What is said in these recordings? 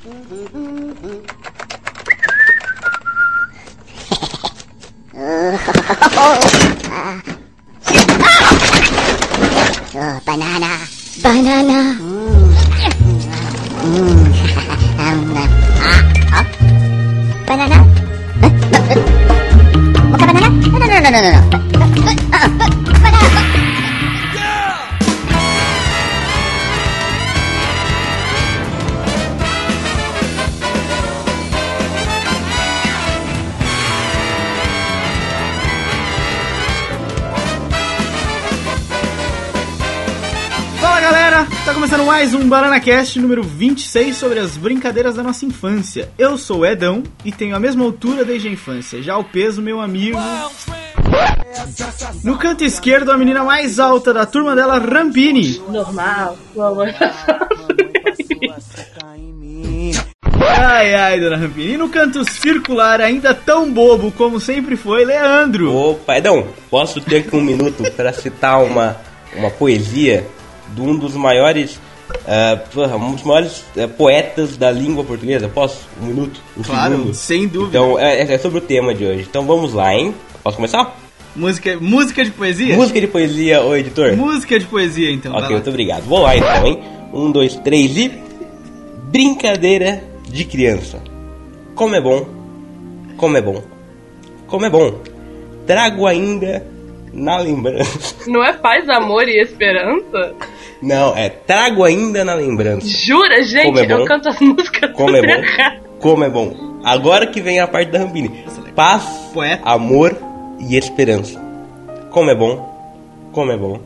Oh, Cast número 26 sobre as brincadeiras da nossa infância. Eu sou o Edão e tenho a mesma altura desde a infância. Já o peso, meu amigo. No canto esquerdo, a menina mais alta da turma dela, Rampini. Normal, vamos. Ai ai, dona Rampini. E no canto circular, ainda tão bobo como sempre foi, Leandro. Opa, Edão, posso ter aqui um minuto para citar uma, uma poesia de um dos maiores, porra, um dos maiores eh, poetas da língua portuguesa? Posso? Um minuto? Um Claro, segundo? sem dúvida. Então, é, é sobre o tema de hoje. Então vamos lá, hein? Posso começar? Música, música de poesia? Música de poesia, ô editor. Música de poesia, então. Ok, muito obrigado. Vamos lá então, hein? Um, dois, três e. Brincadeira de criança. Como é bom, como é bom, como é bom. Trago ainda na lembrança. Não é paz, amor e esperança? Não, é trago ainda na lembrança. Jura, gente? Como é bom. Eu canto as músicas Como é bom, errado. como é bom. Agora que vem a parte da Rampini. Paz, Poeta. amor e esperança. Como é bom, como é bom,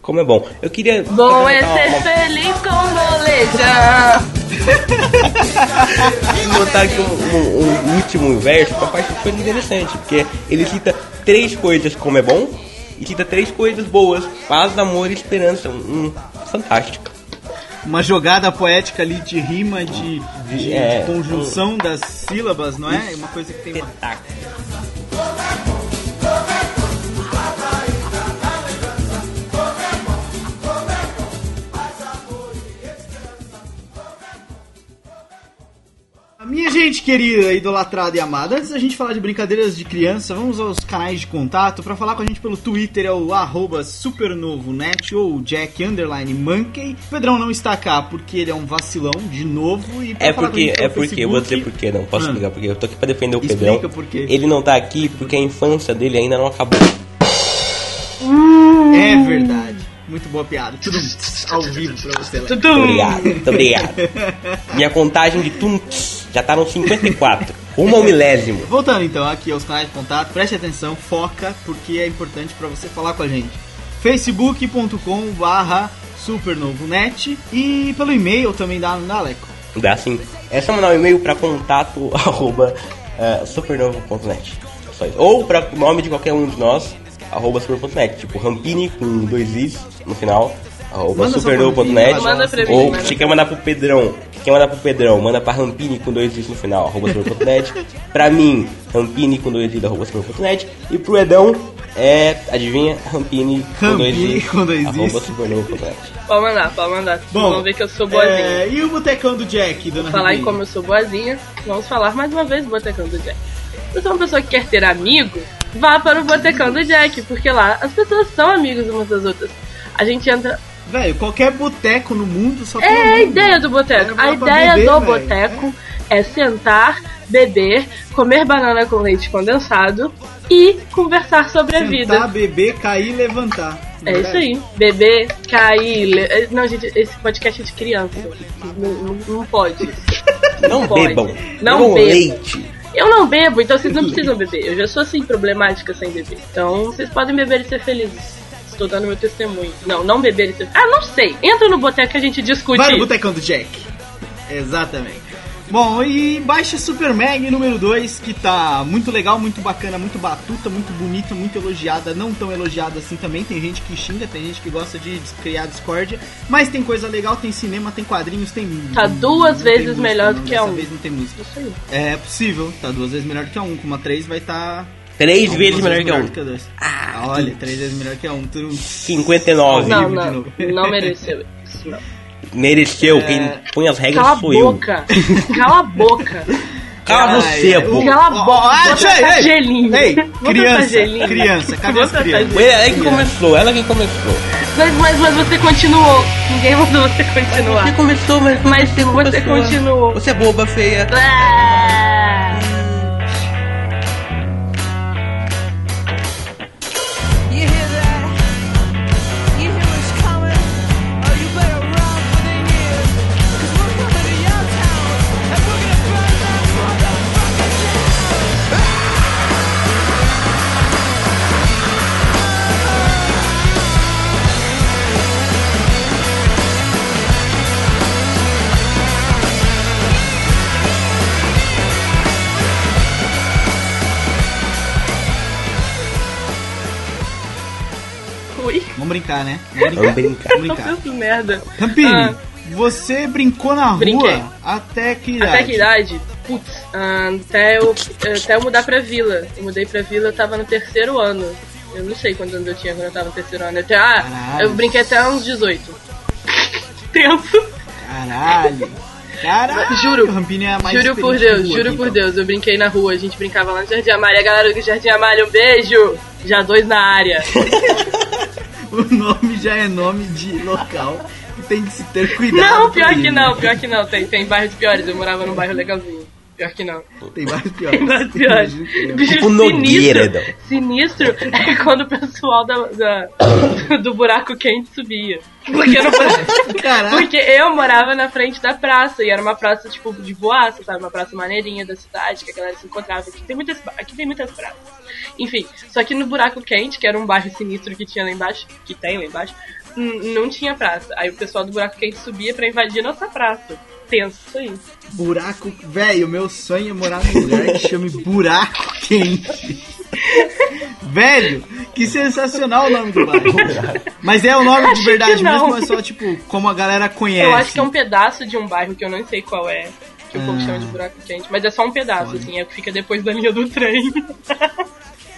como é bom. Eu queria. Bom é ser uma- feliz com. Vou botar aqui um, um- um último verso com a parte que foi interessante, porque ele cita três coisas como é bom e cita três coisas boas: paz, amor e esperança. Um, fantástico. Uma jogada poética ali de rima, de, de- É, de conjunção das sílabas, não é? Uma coisa que tem uma. Gente querida, idolatrada e amada, antes da gente falar de brincadeiras de criança, vamos aos canais de contato. Pra falar com a gente pelo Twitter é o arroba supernovonet ou Jack Underline Monkey. O Pedrão não está cá porque ele é um vacilão de novo. E É porque, é porque, eu vou dizer Facebook- por quê, não posso Ah. explicar porque eu tô aqui pra defender o Explica Pedrão. por quê. Ele não tá aqui porque a infância dele ainda não acabou. É verdade. Muito boa piada. Tudo ao vivo pra você. Tudum. Muito obrigado, muito obrigado. Minha contagem de tunts já tá no 54. Uma ao milésimo. Voltando então aqui aos canais de contato, preste atenção, foca, porque é importante pra você falar com a gente. facebook.com barra supernovonet e pelo e-mail também dá, não dá, Leco? Dá sim. É só mandar um e-mail pra contato arroba eh, supernovo.net. Isso. Ou pra o nome de qualquer um de nós, arroba super.net. Tipo Rampini com dois is no final. Arroba supernovo.net. Ou manda. se quer mandar pro Pedrão, quer mandar pro Pedrão, manda pra Rampini com dois is no final, arroba super.net. pra mim, Rampini com dois is, arroba super.net. E pro Edão, é, adivinha, Rampini com dois Rampini is, com dois is. arroba supernovo.net. Pode mandar, pode mandar. Bom, Vamos ver que eu sou boazinha. é, e o botecão do Jack, dona falar em Rabi? como eu sou boazinha, vamos falar mais uma vez do Botecão do Jack. Se você é uma pessoa que quer ter amigo, vá para o Botecão do Jack, porque lá as pessoas são amigos umas das outras. A gente entra. Velho, qualquer boteco no mundo só tem É a ideia do boteco. É, A ideia beber, do velho. boteco é sentar, beber, comer banana com leite condensado e conversar sobre a Sentar, vida. beber, cair, levantar. É isso aí. Beber, cair. le- eh, Não, gente, esse podcast é de criança. Não, não- não pode. Não pode. bebam. Não bebam bebam. leite. Eu não bebo, então vocês não precisam beber. Eu já sou assim, problemática sem beber. Então vocês podem beber e ser felizes. Estou dando meu testemunho. Não, não beber e ser Ah, não sei. Entra no boteco que a gente discute. Vai no botecão do Jack. Exatamente. Bom, e baixa Super Mag número 2, que tá muito legal, muito bacana, muito batuta, muito bonita, muito elogiada, não tão elogiada assim também. Tem gente que xinga, tem gente que gosta de criar discórdia, mas tem coisa legal, tem cinema, tem quadrinhos, tem. Tá duas não vezes música, melhor do não, que a dessa um. vez não tem música. É possível, tá duas vezes melhor do que a um, com uma 3 vai estar. Tá Três algumas vezes melhor que um. do dois. Ah, olha, três vezes melhor que a um. Tu... 59. Não, não. Não mereceu isso, não. Mereceu. Quem põe as regras Cala a sou eu. boca. Cala a boca. Cala você, pô. Cala a boca. ah, ei, gelinho. Ei, criança, gelinho. criança, cadê as crianças? Ela que começou, ela que começou. Mas, mas, mas você continuou. Ninguém mandou você continuar. Você começou, mas, Mas você, continuou. Você é boba, feia. Ah! Brincar, né? Vamos Vamos brincar. brincar. Vamos tô brincar. merda. Rampini, Ah. você brincou na Brinquei. rua até que idade? Até que idade? Putz, ah, até, eu, até eu mudar pra vila. Eu mudei pra vila, eu tava no terceiro ano. Eu não sei quantos anos eu tinha quando eu tava no terceiro ano. Até, ah, Caralho. eu brinquei até uns 18. Tenso. Caralho. Caralho. Juro. Rampini é Juro por Deus, de rua juro aqui, por então. Deus. Eu brinquei na rua, a gente brincava lá no Jardim Amália. Galera do Jardim Amália, um beijo! Já dois na área. O nome já é nome de local tem que se ter cuidado. Não, pior que não, pior que não. Tem, tem bairros piores, eu morava num bairro legalzinho. Pior que não. Tem vários piores. Tem bairros piores. Bicho Tipo sinistro, sinistro é quando o pessoal da, da- do buraco quente subia. Porque, no, Caralho. porque eu morava na frente da praça, e era uma praça tipo de boaça, sabe? Uma praça maneirinha da cidade, que a galera se encontrava. Aqui tem muitas, aqui tem muitas praças. Enfim, só que no buraco quente, que era um bairro sinistro que tinha lá embaixo, que tem lá embaixo, não tinha praça. Aí o pessoal do buraco quente subia pra invadir nossa praça. Tenso, isso aí. Buraco, velho, meu sonho é morar num lugar que chame Buraco Quente. velho, que sensacional o nome do bairro. Mas é o nome de Acho verdade que não. mesmo, ou é só tipo como a galera conhece. Eu acho que é um pedaço de um bairro que eu não sei qual é. Que o povo Ah. chama de buraco quente. Mas é só um pedaço, Foda. assim, é que fica depois da linha do trem.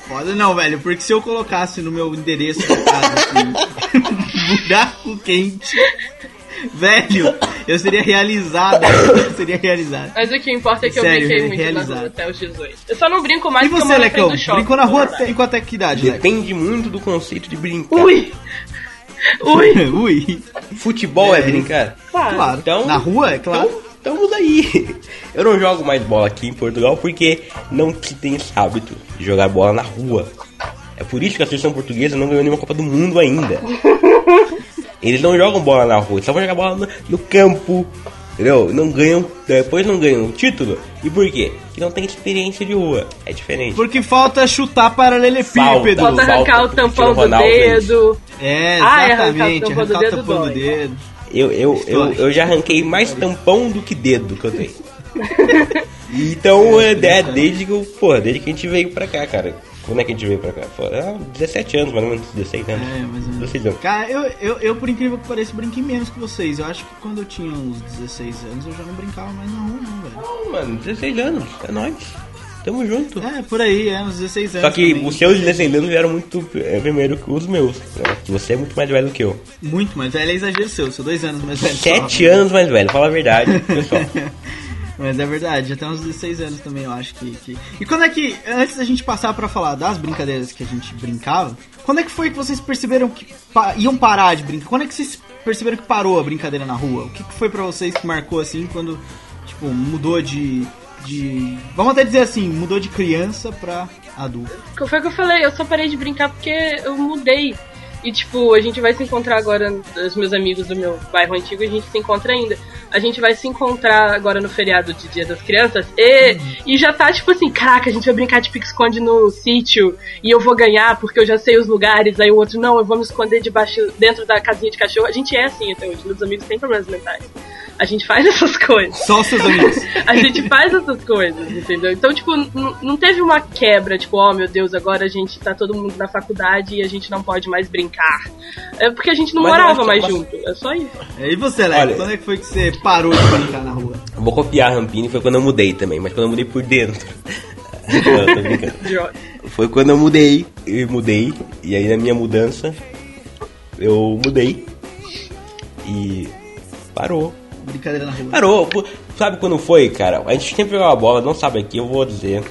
Foda não, velho, porque se eu colocasse no meu endereço de casa assim, Buraco Quente, velho, eu seria realizado. Eu seria realizado. Mas o que importa é que eu Sério, brinquei muito na realizado. rua até os 18. Eu só não brinco mais E porque eu você, na Lecão? do shopping. Brincou na rua brincou até que idade, Leco? Depende muito do conceito de brincar. Ui! Ui! Ui, Futebol é, É. brincar? Claro. claro. Então- Na rua, é claro. Então, estamos aí. Eu não jogo mais bola aqui em Portugal porque não se tem esse hábito de jogar bola na rua. É por isso que a seleção portuguesa não ganhou nenhuma Copa do Mundo ainda. Eles não jogam bola na rua, eles só vão jogar bola no, no campo. Entendeu? Não ganham, depois não ganham o título. E por quê? Porque não tem experiência de rua. É diferente. Porque falta chutar paralelepípedo. Falta arrancar o Falta tampão do dedo. É, Ah, é exatamente. arrancar o tampão do arrancar o dedo tampão do dedo. Eu, eu, eu, eu já arranquei mais tampão do que dedo que eu tenho. Então, é, é, desde que eu, porra, desde que a gente veio pra cá, cara. Quando é que a gente veio pra cá? Ah, 17 anos, mais ou menos, 16 anos. É, mais ou menos. 16 anos. Cara, eu, eu, eu, por incrível que pareça, brinquei menos que vocês. Eu acho que quando eu tinha uns 16 anos, eu já não brincava mais na rua, não, velho. Não, mano, 16 anos, é nóis. Tamo junto. É, por aí, é, uns 16 anos. Só que também. os seus 16 anos eram muito é, primeiro que os meus. né? Você é muito mais velho do que eu. Muito mais velho, é exagero seu, sou dois anos mais velho. 7 anos mais velho, fala a verdade, pessoal. Mas é verdade, até uns 16 anos também eu acho que, que... E quando é que, antes da gente passar pra falar das brincadeiras que a gente brincava, quando é que foi que vocês perceberam que pa- iam parar de brincar? Quando é que vocês perceberam que parou a brincadeira na rua? O que, que foi pra vocês que marcou assim quando, tipo, mudou de... de... Vamos até dizer assim, mudou de criança pra adulto. Foi o que eu falei, eu só parei de brincar porque eu mudei. E tipo, a gente vai se encontrar agora, os meus amigos do meu bairro antigo, a gente se encontra ainda. A gente vai se encontrar agora no feriado de Dia das Crianças e, e já tá tipo assim, caraca, a gente vai brincar de pique-esconde no sítio e eu vou ganhar porque eu já sei os lugares. Aí o outro, não, eu vou me esconder debaixo, dentro da casinha de cachorro. A gente é assim até hoje, meus amigos têm problemas mentais. A gente faz essas coisas. Só seus amigos. A gente faz essas coisas, entendeu? Então, tipo, não teve uma quebra, tipo, oh meu Deus, agora a gente tá todo mundo na faculdade e a gente não pode mais brincar. É porque a gente não Mas eu morava mais mas- junto. É só isso. e você, Leco, Olha- quando é que foi que você parou de brincar na rua? Eu Vou copiar a Rampini, foi quando eu mudei também, mas quando eu mudei por dentro. Não, tô brincando. Foi quando eu mudei, eu mudei, e aí na minha mudança, eu mudei. E Parou. Brincadeira na rua. Parou. Pô, Sabe quando foi, cara? A gente sempre jogava bola, não sabe aqui, eu vou dizer.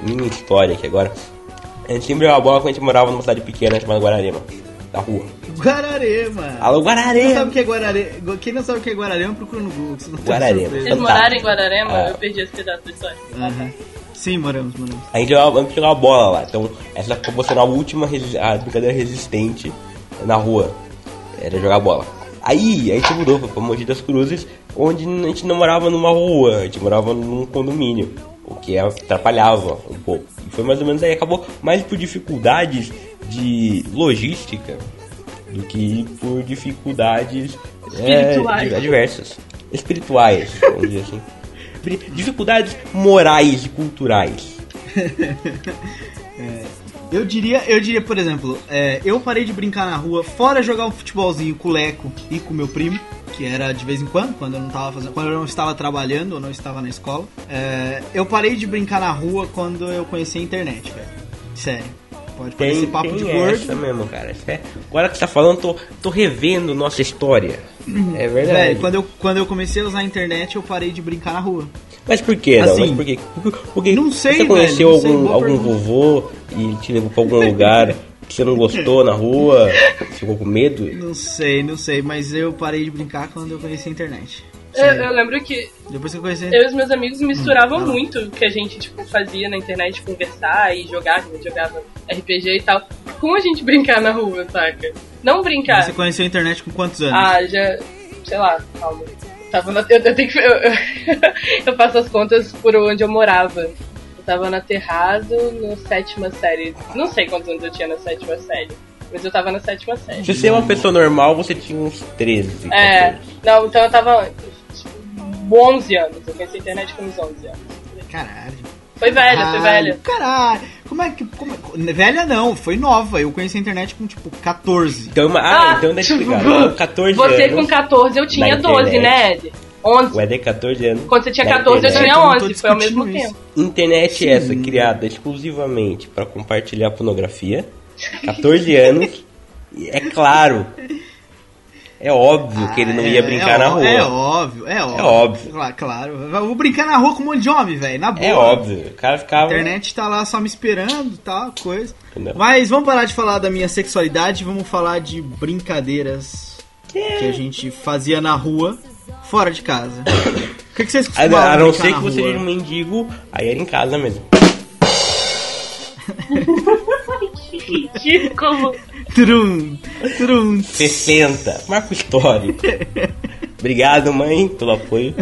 Minha história aqui agora. A gente sempre jogava bola quando a gente morava numa cidade pequena chamada Guararema. Da rua. Guararema. Alô, Quem não sabe Guararema! o que é Guararema? Quem não sabe o que é Guararema, procura no Google. não Guararema. Vocês Fantástico. moraram em Guararema? Ah. Eu perdi esse pedaço da história. Aham. Sim, moramos, moramos. A gente jogava, a gente jogava bola lá. Então, essa acabou sendo a última resi- a brincadeira resistente na rua. Era jogar bola. Aí, a gente mudou pra Mogi das Cruzes, onde a gente não morava numa rua, a gente morava num condomínio. O que atrapalhava um pouco. E foi mais ou menos aí. Acabou mais por dificuldades de logística do que por dificuldades é, diversas. Espirituais, vamos dizer assim. Dificuldades morais e culturais. Eu diria, eu diria, por exemplo, é, eu parei de brincar na rua, fora jogar um futebolzinho com o Leco e com meu primo, que era de vez em quando, quando eu não tava fazendo, quando eu não estava trabalhando ou não estava na escola. É, eu parei de brincar na rua quando eu conheci a internet, velho. Sério. Pode Tem, papo tem de essa gordo. mesmo, cara. É- Agora que você tá falando, tô, tô revendo nossa história. É verdade. Velho, quando eu, quando eu comecei a usar a internet, eu parei de brincar na rua. Mas por que, não? Assim, por quê? Por- Porque não sei, você conheceu velho, não sei, algum, algum pergunta. vovô e te levou pra algum lugar que você não gostou na rua? Ficou com medo? Não sei, não sei, mas eu parei de brincar quando eu conheci a internet. Eu, eu lembro que Depois que eu conheci eu e os meus amigos misturavam Hum, muito o que a gente tipo, fazia na internet, conversar e jogar, a gente jogava RPG e tal, com a gente brincar na rua, saca? Não brincar. Você conheceu a internet com quantos anos? Ah, já. Sei lá, calma. Tava na, eu, eu tenho que. Eu, eu, faço as contas por onde eu morava. Eu tava na Terrado, na sétima série. Não sei quantos anos eu tinha na sétima série. Mas eu tava na sétima série. Se você é uma pessoa normal, você tinha uns 13. É. 14. Não, então eu tava. Tipo, 11 anos. Eu conheci a internet com uns 11 anos. Caralho. Foi velha, foi Caralho, velha. Caralho. Como é que. como é- velha não, foi nova. Eu conheci a internet com tipo 14. Então, uma- ah, então deixa eu explicar. Então, 14 Você anos. com 14, eu tinha na 12, né. Ed? 11. O Ed é 14 anos. Quando você tinha na 14, eu internet. tinha Eu tô 11. Foi ao mesmo isso. tempo. Internet é essa criada exclusivamente para compartilhar pornografia. 14 anos. É claro. É óbvio que ele não ia É, brincar é na rua. É óbvio, é óbvio. óbvio. Claro, claro. Eu vou brincar na rua com um monte de homem, velho. Na boa. É óbvio. O cara A ficava. internet tá lá só me esperando tal, coisa. Entendeu? Mas vamos parar de falar da minha sexualidade, vamos falar de brincadeiras que a gente fazia na rua, fora de casa. O que, que vocês A, costumavam a não ser que você seja um mendigo, aí era em casa mesmo. Ridículo. Trum, trum. 60. Marco histórico. Obrigado, mãe, pelo apoio.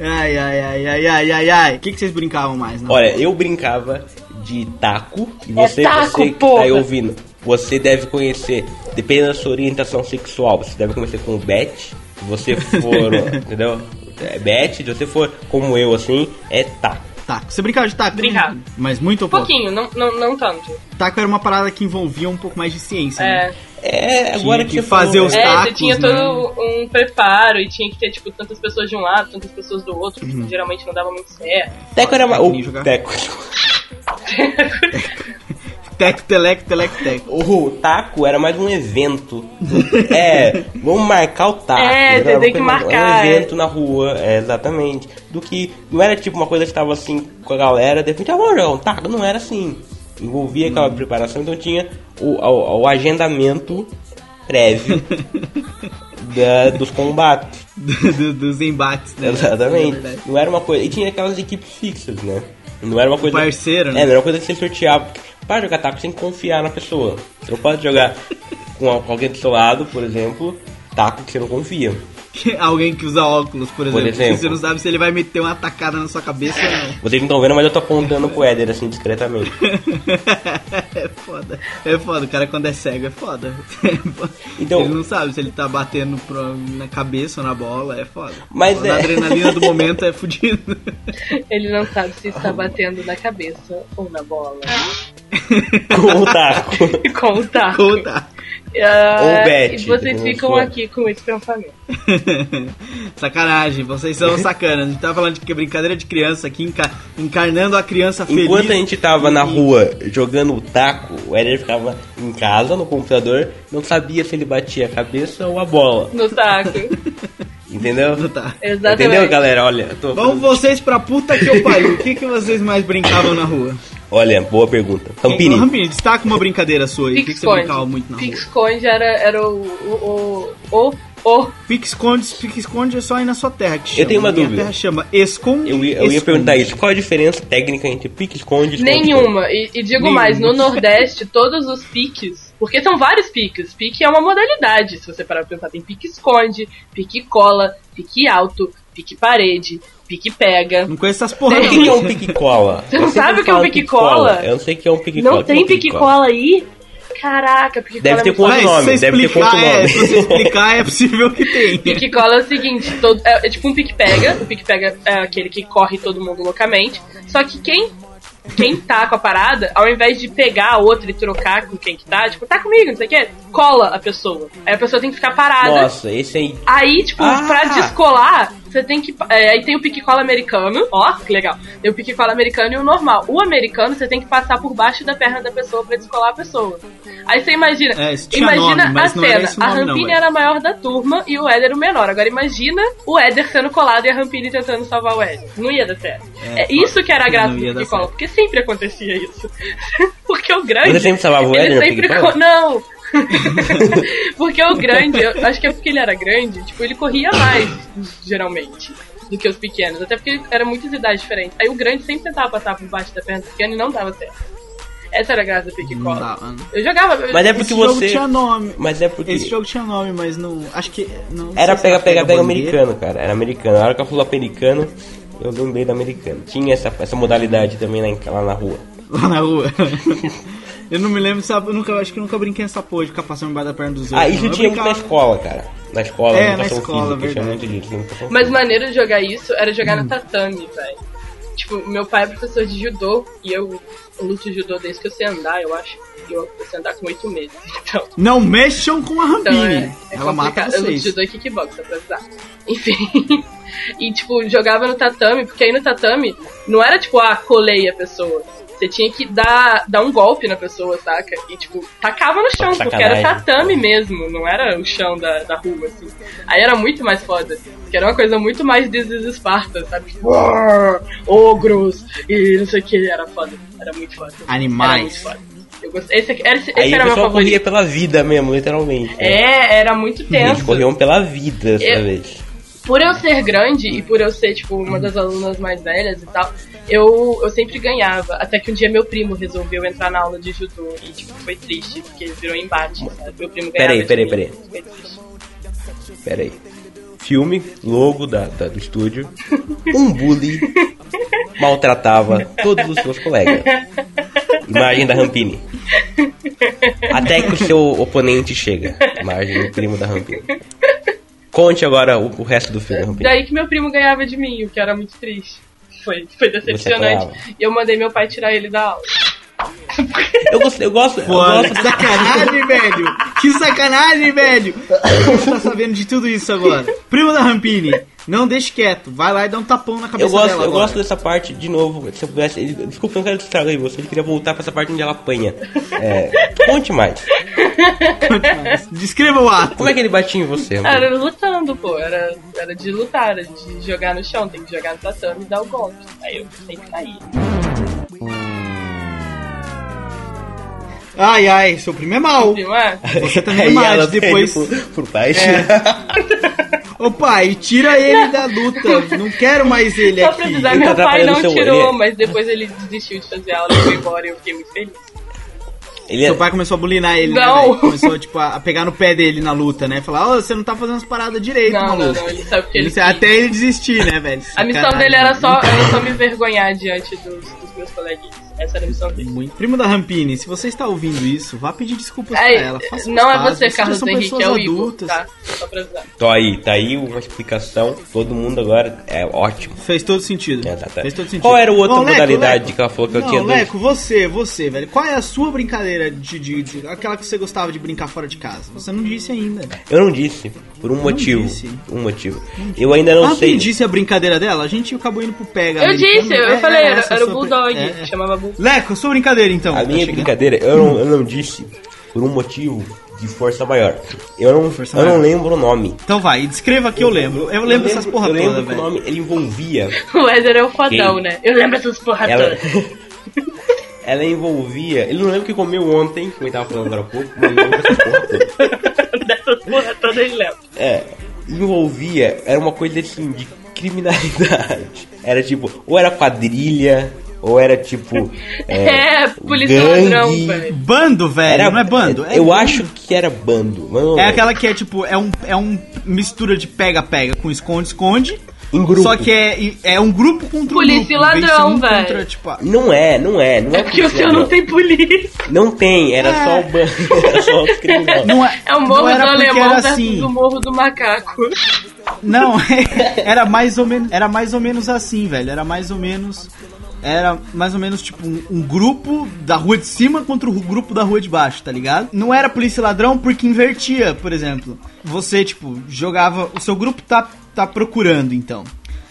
Ai, ai, ai, ai, ai, ai, ai. O que, que vocês brincavam mais? Olha, eu brincava de taco. E você, É taco, você que porra. tá aí ouvindo, você deve conhecer, dependendo da sua orientação sexual, você deve conhecer com o bet. Se você for, entendeu? É bet, se você for como eu, assim, é taco. Taco. Você brincava de taco? Brincava. Mas muito ou Um pouco? pouquinho, não, não, não tanto. Taco era uma parada que envolvia um pouco mais de ciência, né? É, É, agora que que, você fazer falou, os né? é tacos, você tinha né? todo um preparo e tinha que ter, tipo, tantas pessoas de um lado, tantas pessoas do outro, Uhum. que geralmente não dava muito certo. Teco era mais. Nem O jogar. teco. Teco, teleco, teleco, teco. O taco era mais um evento. é, vamos marcar o taco. É, Era tem que coisa- marcar, Um é. evento na rua, é, exatamente. Do que não era tipo uma coisa que tava assim com a galera, de repente, ah, vamos jogar um taco. Não era assim. Envolvia aquela Hum. preparação, então tinha o, o- o agendamento prévio da- dos combates. Do- do- dos embates, né? É Exatamente. verdade. Não era uma coisa. E tinha aquelas equipes fixas, né? Não era uma coisa. parceiro, né? É, não era uma coisa que você sorteava. porque Para jogar taco, que confiar na pessoa. Você não pode jogar com alguém do seu lado, por exemplo, taco que você não confia. Alguém que usa óculos, por exemplo. exemplo. Você não sabe se ele vai meter uma tacada na sua cabeça ou não. Vocês não estão vendo, mas eu tô apontando pro Éder, assim, discretamente. é foda. É foda. O cara quando é cego é foda. Então- ele não sabe se ele tá batendo pro- na cabeça ou na bola. É foda. Mas é- adrenalina do momento é fudido. Ele não sabe se está batendo na cabeça ou na bola. Com o taco. Com o taco. Conta. Ah, Ou Beth, E vocês ficam for. aqui com esse pensamento. Sacanagem, vocês são sacanas. A gente tá falando de que brincadeira de criança aqui, enca- encarnando a criança feliz. Enquanto a gente tava na E- rua jogando o taco, o Éder ficava em casa, no computador, não sabia se ele batia a cabeça ou a bola. No saco. Entendeu? Tá. Exatamente. Entendeu, galera? Olha, tô... Vamos vocês pra puta que eu pariu. O que, que vocês mais brincavam na rua? Olha, boa pergunta. Rampini, Rampini, destaca uma brincadeira sua aí. O que, que você brincava muito na rua? Pique-esconde era, era o, o, o, o, o Pique-esconde, pique-esconde é só aí na sua terra que chama. Eu tenho uma Minha dúvida. terra chama esconde. eu ia, eu ia esconde. perguntar isso. Qual a diferença técnica entre pique-esconde e esconde-esconde? Nenhuma. E, e digo Nenhuma. mais, no Nordeste, todos os piques. Porque são vários piques. Pique é uma modalidade. Se você parar pra pensar, tem pique-esconde, pique-cola, pique-alto, pique-parede, pique-pega. Não conheço essas porra O não. que que é um pique-cola? Você não sabe o que é um falo pique-cola? Eu não sei o que é um pique-cola. Não O que é tem pique-cola? pique-cola aí? Caraca, pique-cola Deve é ter com outro Véi, nome, deve ter com outro explicar, é, nome. se você explicar, é possível que tenha. Pique-cola é o seguinte, todo, é, é tipo um pique-pega. O pique-pega é aquele que corre todo mundo loucamente. Só que quem, quem tá com a parada, ao invés de pegar a outra e trocar com quem que tá, tipo, tá comigo, não sei o quê, cola a pessoa. Aí a pessoa tem que ficar parada. Nossa, esse aí... Aí, tipo, Ah! pra descolar, você tem que. é, aí tem o pique-cola americano, ó, que legal. Tem o pique-cola americano e o normal. O americano, você tem que passar por baixo da perna da pessoa pra descolar a pessoa. Aí você imagina. É, isso tinha imagina nome, mas a não era cena. a não, Rampini velho. era a maior da turma e o Éder o menor. Agora imagina o Éder sendo colado e a Rampini tentando salvar o Éder. Não ia dar certo. É, É, isso que era a graça do pique-cola, porque sempre acontecia isso. porque o grande. Você sempre salvava o ele Éder no sempre Não! porque o grande, eu acho que é porque ele era grande, tipo, ele corria mais, geralmente, do que os pequenos. Até porque era muitas idades diferentes. Aí o grande sempre tentava passar por baixo da perna do pequeno e não dava certo. Essa era a graça do cola. dava, não. Eu jogava. Mas é porque Esse jogo você... tinha nome. Mas é porque... Esse jogo tinha nome, mas não. Acho que. Não, Era pega, pega, pega americano, cara. Era americano. Na hora que eu falou americano, eu lembrei do americano. Tinha essa, essa modalidade também lá, em- lá na rua. Lá na rua. eu não me lembro, sabe? Eu nunca, acho que eu nunca brinquei nessa porra de ficar passando embaixo da perna dos outros. Ah, isso não. Eu tinha muito na escola, cara. Na escola, É, na escola, física, verdade. disso. Mas maneiro de jogar isso era jogar no tatame, velho. Tipo, meu pai é professor de judô e eu, eu luto judô desde que eu sei andar, eu acho. E eu sei andar com oito meses. Então, Não mexam com a então Rampini. é, é Ela mata complicado. Eu luto vocês. judô e kickbox, pra precisar. Enfim. E, tipo, jogava no tatame, porque aí no tatame não era tipo, ah, colei a pessoa. Você tinha que dar, dar um golpe na pessoa, saca? E, tipo, tacava no chão, porque era tatame mesmo, não era o chão da, da rua, assim. Aí era muito mais foda. Que era uma coisa muito mais This is Esparta, sabe? Tipo, "Uar, ogros e não sei o que. Era foda. Era muito foda. Animais. Era muito foda. Eu gostei. Esse, aqui- esse, esse Aí era o meu pessoal corria pela vida mesmo, literalmente. né? É, era muito Eles tenso. corriam pela vida dessa Eu- vez. Por eu ser grande e por eu ser, tipo, uma das alunas mais velhas e tal, eu, eu sempre ganhava. Até que um dia meu primo resolveu entrar na aula de judô e, tipo, foi triste, porque virou embate, sabe? Meu primo ganhava. Peraí, peraí, peraí. Foi triste. Pera aí. Filme, logo da, da- do estúdio. Um bully maltratava todos os seus colegas. Imagem da Rampini. Até que o seu oponente chega. Imagem do primo da Rampini. Conte agora o, o resto do filme, Rampini. Daí que meu primo ganhava de mim, o que era muito triste. Foi, foi decepcionante. apanhava. E eu mandei meu pai tirar ele da aula. Eu, gosto, eu gosto. Eu gosto que sacanagem, velho! Que sacanagem, velho! Como você tá sabendo de tudo isso agora? Primo da Rampini, não deixe quieto. Vai lá e dá um tapão na cabeça Eu gosto, dela eu agora. gosto dessa parte de novo. Se eu pudesse. ele- Desculpa, eu não quero estragar aí você. Ele queria voltar pra essa parte onde ela apanha. É, conte mais. Descreva o ato. Como é que ele batia em você? Rampini? Era lutando, pô. Era, era de lutar, era de jogar no chão. Tem que jogar no tatame e dar o golpe. Aí eu sempre caía. Ai, ai, seu primo é mau. Não é? Você também é ela depois. Por, por baixo. Ô pai, tira ele da luta. Não quero mais ele Só aqui. pra avisar, meu tá pai não tirou, ele- mas depois ele desistiu de fazer aula e foi embora e eu fiquei muito feliz. Ele é- Seu pai começou a bulinar ele, né, Não. velho? Começou, tipo, a pegar no pé dele na luta, né? Falar, ó, você não tá fazendo as paradas direito, Não, não, maluco. não, ele sabe porque ele. Ele- até ele desistir, né, velho? A missão Sacanagem. dele era só, era só me vergonhar diante dos, dos meus coleguinhas. Essa era a missão dele. Muito. Primo da Rampini, se você está ouvindo isso, vá pedir desculpas É, pra ela. Faça não é você, Carlos são Henrique, pessoas é o Igor, adultas. tá? só pra avisar. Então aí, tá aí uma explicação. Todo mundo agora é ótimo. Fez todo sentido. Exatamente. Fez todo sentido. Qual era a outra Bom, modalidade Leco. que ela falou que eu Não, tinha dois? Leco, você, você, velho. Qual é a sua brincadeira de, de, de- Aquela que você gostava de brincar fora de casa? Você não disse ainda. Eu não disse, por um motivo. disse. Um motivo. Eu ainda não ah, sei. quem disse a brincadeira dela? A gente acabou indo pro pega. Eu disse, eu É, falei, é era, essa a era o Bulldog, é, é. chamava Bulldog. Leco, sua brincadeira então. A Tá minha chegando. brincadeira, eu não, eu não disse por um motivo de força maior. Eu não, Força eu não maior. lembro o nome. Então vai, descreva que eu lembro. Eu lembro essas porra eu lembro toda, que o velho. nome ele envolvia. O Weather é o fodão, né? Eu lembro essas porra Ela, todas. ela envolvia. Ele não lembra o que comeu ontem, como ele tava falando agora há pouco, mas lembra essa porra toda. Dessas porra todas ele lembra. É, envolvia, era uma coisa assim de criminalidade. Era tipo, ou era quadrilha, ou era tipo. É, polícia gangue. ladrão, velho. Bando, velho, não é bando? É eu bando. acho que era bando. não É aquela que é tipo, é um, é um mistura de pega-pega com esconde-esconde. Em grupo. Só que é, é um grupo contra um Polícia e grupo. ser ladrão, um velho. Contra, tipo, ah, Não é, não é, não é. É porque o polícia seu não tem polícia. Não tem, era É. só o bando, era só os criminosos. não é, É o não morro do era alemão era versus assim. o morro do macaco. Não, era mais ou menos, era mais ou menos assim, velho. Era mais ou menos era mais ou menos tipo um, um grupo da rua de cima contra o grupo da rua de baixo, tá ligado? Não era polícia e ladrão porque invertia, por exemplo. Você, tipo, jogava. O seu grupo tá, tá procurando, então.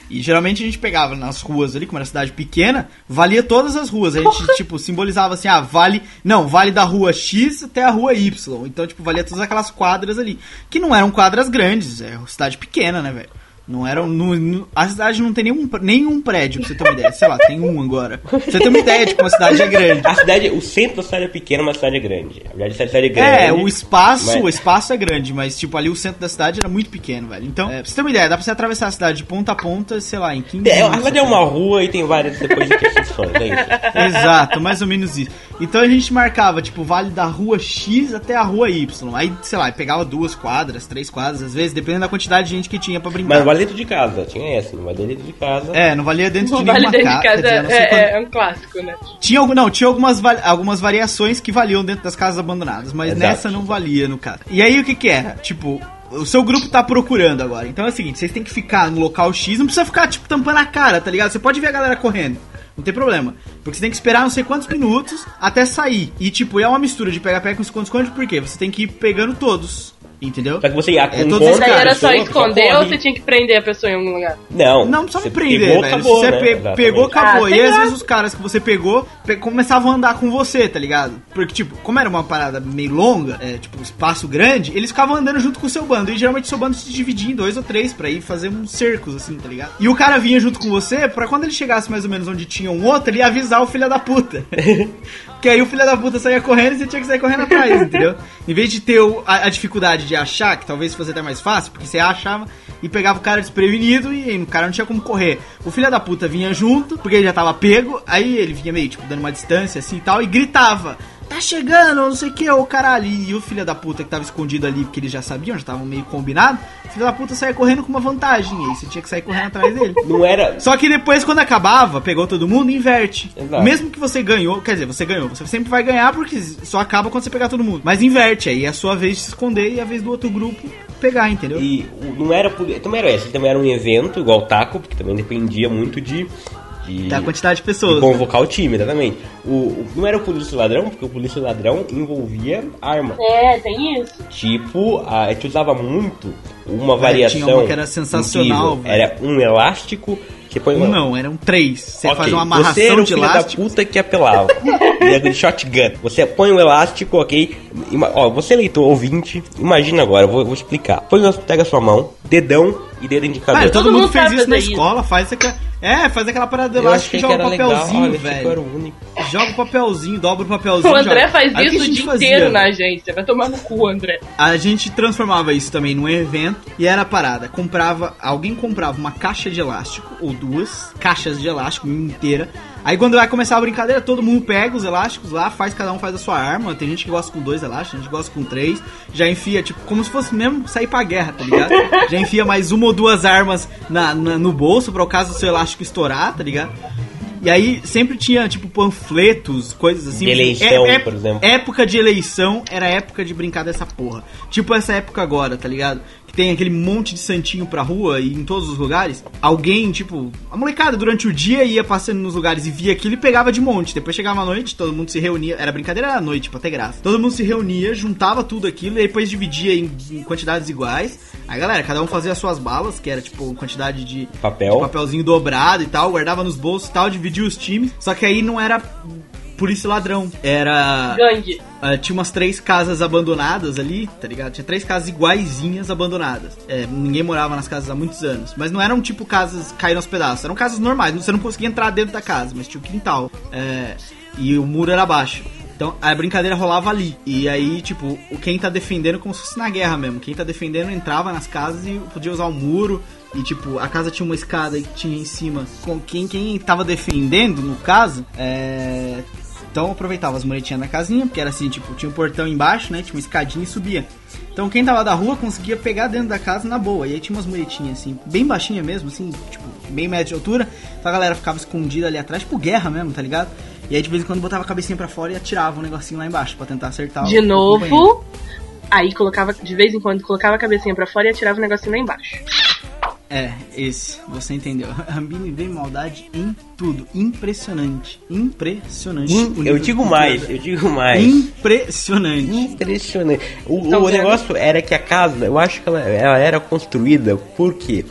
E geralmente a gente pegava nas ruas ali, como era cidade pequena, valia todas as ruas. A gente, tipo, simbolizava assim, ah, vale. Não, vale da rua X até a rua Y. Então, tipo, valia todas aquelas quadras ali. Que não eram quadras grandes, é cidade pequena, né, velho? Não era. Não, não- a cidade não tem nenhum, nenhum prédio, pra você ter uma ideia. Sei lá, tem um agora. Pra você ter uma ideia de como a cidade é grande. A cidade, o centro da cidade é pequeno, mas a cidade é grande. A verdade, a cidade é grande. É, o espaço, mas- o espaço é grande, mas tipo, ali o centro da cidade era muito pequeno, velho. Então, é, pra você ter uma ideia, dá pra você atravessar a cidade de ponta a ponta, sei lá, em 15 É, a minutos. cidade é uma rua e tem várias depois intersecções, é isso. Exato, mais ou menos isso. Então a gente marcava, tipo, o vale da rua X até a rua Y. Aí, sei lá, pegava duas quadras, três quadras, às vezes, dependendo da quantidade de gente que tinha pra brincar. Mas vale dentro de casa, tinha essa, não vale dentro de casa. É, não valia dentro Não de vale nenhuma dentro de casa, não sei é, quando- é, é um clássico, né? Tinha, algum- não, tinha algumas, va- algumas variações que valiam dentro das casas abandonadas, mas Exato. nessa não valia, no caso. E aí o que que era? Tipo, o seu grupo tá procurando agora. Então é o seguinte, vocês têm que ficar no local X, não precisa ficar, tipo, tampando a cara, tá ligado? Você pode ver a galera correndo. Não tem problema. Porque você tem que esperar não sei quantos minutos até sair. E, tipo, é uma mistura de pega-pega com esconde-esconde, por quê? Você tem que ir pegando todos. Entendeu? Só que você ia com É, todos contra esses Daí a era só esconder ou você tinha que prender a pessoa em algum lugar? Não, Não, só você me prender, pegou, velho. acabou, você né? pe- Exatamente. pegou, acabou. Ah, e às vezes os caras que você pegou pe- começavam a andar com você, tá ligado? Porque, tipo, como era uma parada meio longa, é, tipo, um espaço grande, eles ficavam andando junto com o seu bando. E geralmente o seu bando se dividia em dois ou três pra ir fazer uns cercos, assim, tá ligado? E o cara vinha junto com você pra quando ele chegasse mais ou menos onde tinha um outro, ele ia avisar o filho da puta. que aí o filho da puta saía correndo e você tinha que sair correndo atrás, entendeu? Em vez de ter o- a, a dificuldade de achar, que talvez fosse até mais fácil, porque você achava e pegava o cara desprevenido e aí o cara não tinha como correr. O filho da puta vinha junto, porque ele já tava pego, aí ele vinha meio, tipo, dando uma distância assim e tal, e gritava. Tá chegando, não sei o que, ô caralho. E o filho da puta que tava escondido ali, porque eles já sabiam, já estavam meio combinado. O filho da puta saía correndo com uma vantagem. E aí você tinha que sair correndo atrás dele. Não era. Só que depois, quando acabava, pegou todo mundo, inverte. Exato. Mesmo que você ganhou, quer dizer, você ganhou, você sempre vai ganhar porque só acaba quando você pegar todo mundo. Mas inverte, aí é a sua vez de se esconder e a vez do outro grupo pegar, entendeu? E não era. Também era esse, também era um evento, igual o taco, porque também dependia muito de. De Da quantidade de pessoas. convocar o time, exatamente. O, o- não era o polícia e ladrão, porque o polícia e ladrão envolvia arma. É, tem isso. Tipo, a, a gente usava muito uma É, variação. tinha uma que era sensacional. Era um elástico que põe Um uma- não, eram três. Você Ok, faz uma Você era amarração o de filho elástico. da puta que apelava. De shotgun. Você põe o elástico, ok? Ima- ó, você leitor ouvinte, imagina agora, eu vou, vou explicar. Põe, pega a sua mão, dedão e dedo indicador. Cara, todo, Todo mundo mundo fez isso na isso. escola, faz aquela. É, faz aquela parada achei e que joga era o legal. papelzinho, Olha, velho. o único. Joga o papelzinho, dobra o papelzinho. O André joga. faz isso o dia fazia? inteiro na agência. Vai tomar no cu, André. A gente transformava isso também num evento e era a parada. Comprava, alguém comprava uma caixa de elástico, ou duas caixas de elástico inteira. Aí quando vai começar a brincadeira, todo mundo pega os elásticos lá, faz, cada um faz a sua arma. Tem gente que gosta com dois elásticos, tem gente gosta com três. Já enfia, tipo, como se fosse mesmo sair pra guerra, tá ligado? Já enfia mais uma ou duas armas na, na- no bolso, para o caso do seu elástico estourar, tá ligado? E aí sempre tinha, tipo, panfletos, coisas assim. De eleição, É- é- por exemplo. Época de eleição era época de brincar dessa porra. Tipo essa época agora, tá ligado? Tem aquele monte de santinho pra rua e em todos os lugares. Alguém, tipo, a molecada durante o dia ia passando nos lugares e via aquilo e pegava de monte. Depois chegava a noite, todo mundo se reunia. Era brincadeira à noite, pra ter graça. Todo mundo se reunia, juntava tudo aquilo e depois dividia em, em quantidades iguais. Aí, galera, cada um fazia as suas balas, que era tipo quantidade de Papel. de papelzinho dobrado e tal, guardava nos bolsos e tal, dividia os times. Só que aí não era polícia e ladrão, era Gangue. ah, tinha umas três casas abandonadas ali, tá ligado? Tinha três casas iguaizinhas abandonadas. É, ninguém morava nas casas há muitos anos. Mas não eram tipo casas caíram aos pedaços. Eram casas normais. Você não conseguia entrar dentro da casa, mas tinha o quintal. É, e o muro era baixo. Então a brincadeira rolava ali. E aí, tipo, o quem tá defendendo, como se fosse na guerra mesmo. Quem tá defendendo entrava nas casas e podia usar o muro. E tipo, a casa tinha uma escada que tinha em cima. Com quem, quem tava defendendo, no caso, é. Então eu aproveitava as muretinhas da casinha, porque era assim, tipo, tinha um portão embaixo, né? Tinha uma escadinha e subia. Então quem tava da rua conseguia pegar dentro da casa na boa. E aí tinha umas muretinhas assim, bem baixinha mesmo, assim, tipo, bem média de altura. Então a galera ficava escondida ali atrás, tipo guerra mesmo, tá ligado? E aí de vez em quando botava a cabecinha pra fora e atirava um negocinho lá embaixo pra tentar acertar o- De o novo. Aí colocava, de vez em quando, colocava a cabecinha pra fora e atirava o negocinho lá embaixo. É, esse, você entendeu. A Bini vê maldade em tudo. Impressionante. Impressionante. In- eu digo mais, eu digo mais. Impressionante. Impressionante. O, Tá o negócio era que a casa, eu acho que ela, ela era construída por quê?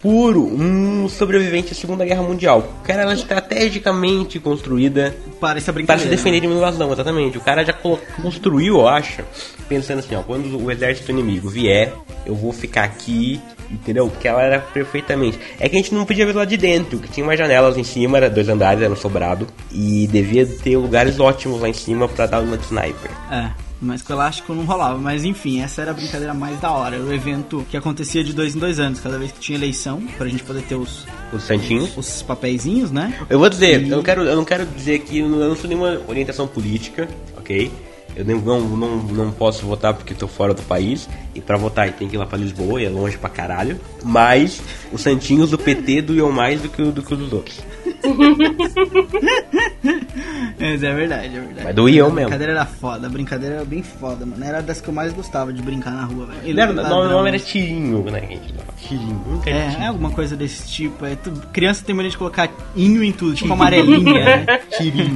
Por um sobrevivente da Segunda Guerra Mundial. O cara era estrategicamente construída Para essa para se defender de uma invasão, exatamente. O cara já construiu, eu acho, pensando assim, ó, quando o exército inimigo vier, eu vou ficar aqui, entendeu? Porque ela era perfeitamente. É que a gente não podia ver lá de dentro, que tinha umas janelas em cima, era dois andares, era um sobrado, e devia ter lugares ótimos lá em cima para dar uma de sniper. É, mas com elástico não rolava. Mas enfim, essa era a brincadeira mais da hora. Era o evento que acontecia de dois em dois anos, cada vez que tinha eleição, pra gente poder ter os, Os santinhos. os papeizinhos, né? Eu vou dizer, E- eu não quero, eu não quero dizer que eu não sou nenhuma orientação política, ok? Eu não, não, não posso votar porque tô fora do país. E pra votar tem que ir lá pra Lisboa e é longe pra caralho. Mas os santinhos do PT doíam mais do que, o- do que os dos outros. Mas é verdade, é verdade. Mas doía eu a mesmo. brincadeira era foda, a brincadeira era bem foda, mano. Era das que eu mais gostava de brincar na rua, velho. Ele era, o nome, era Tirinho, né? gente. Tirinho, nunca É, é Tirinho. alguma coisa desse tipo. É, tu- criança tem mania de colocar inho em tudo, tipo amarelinha, né? Tirinho.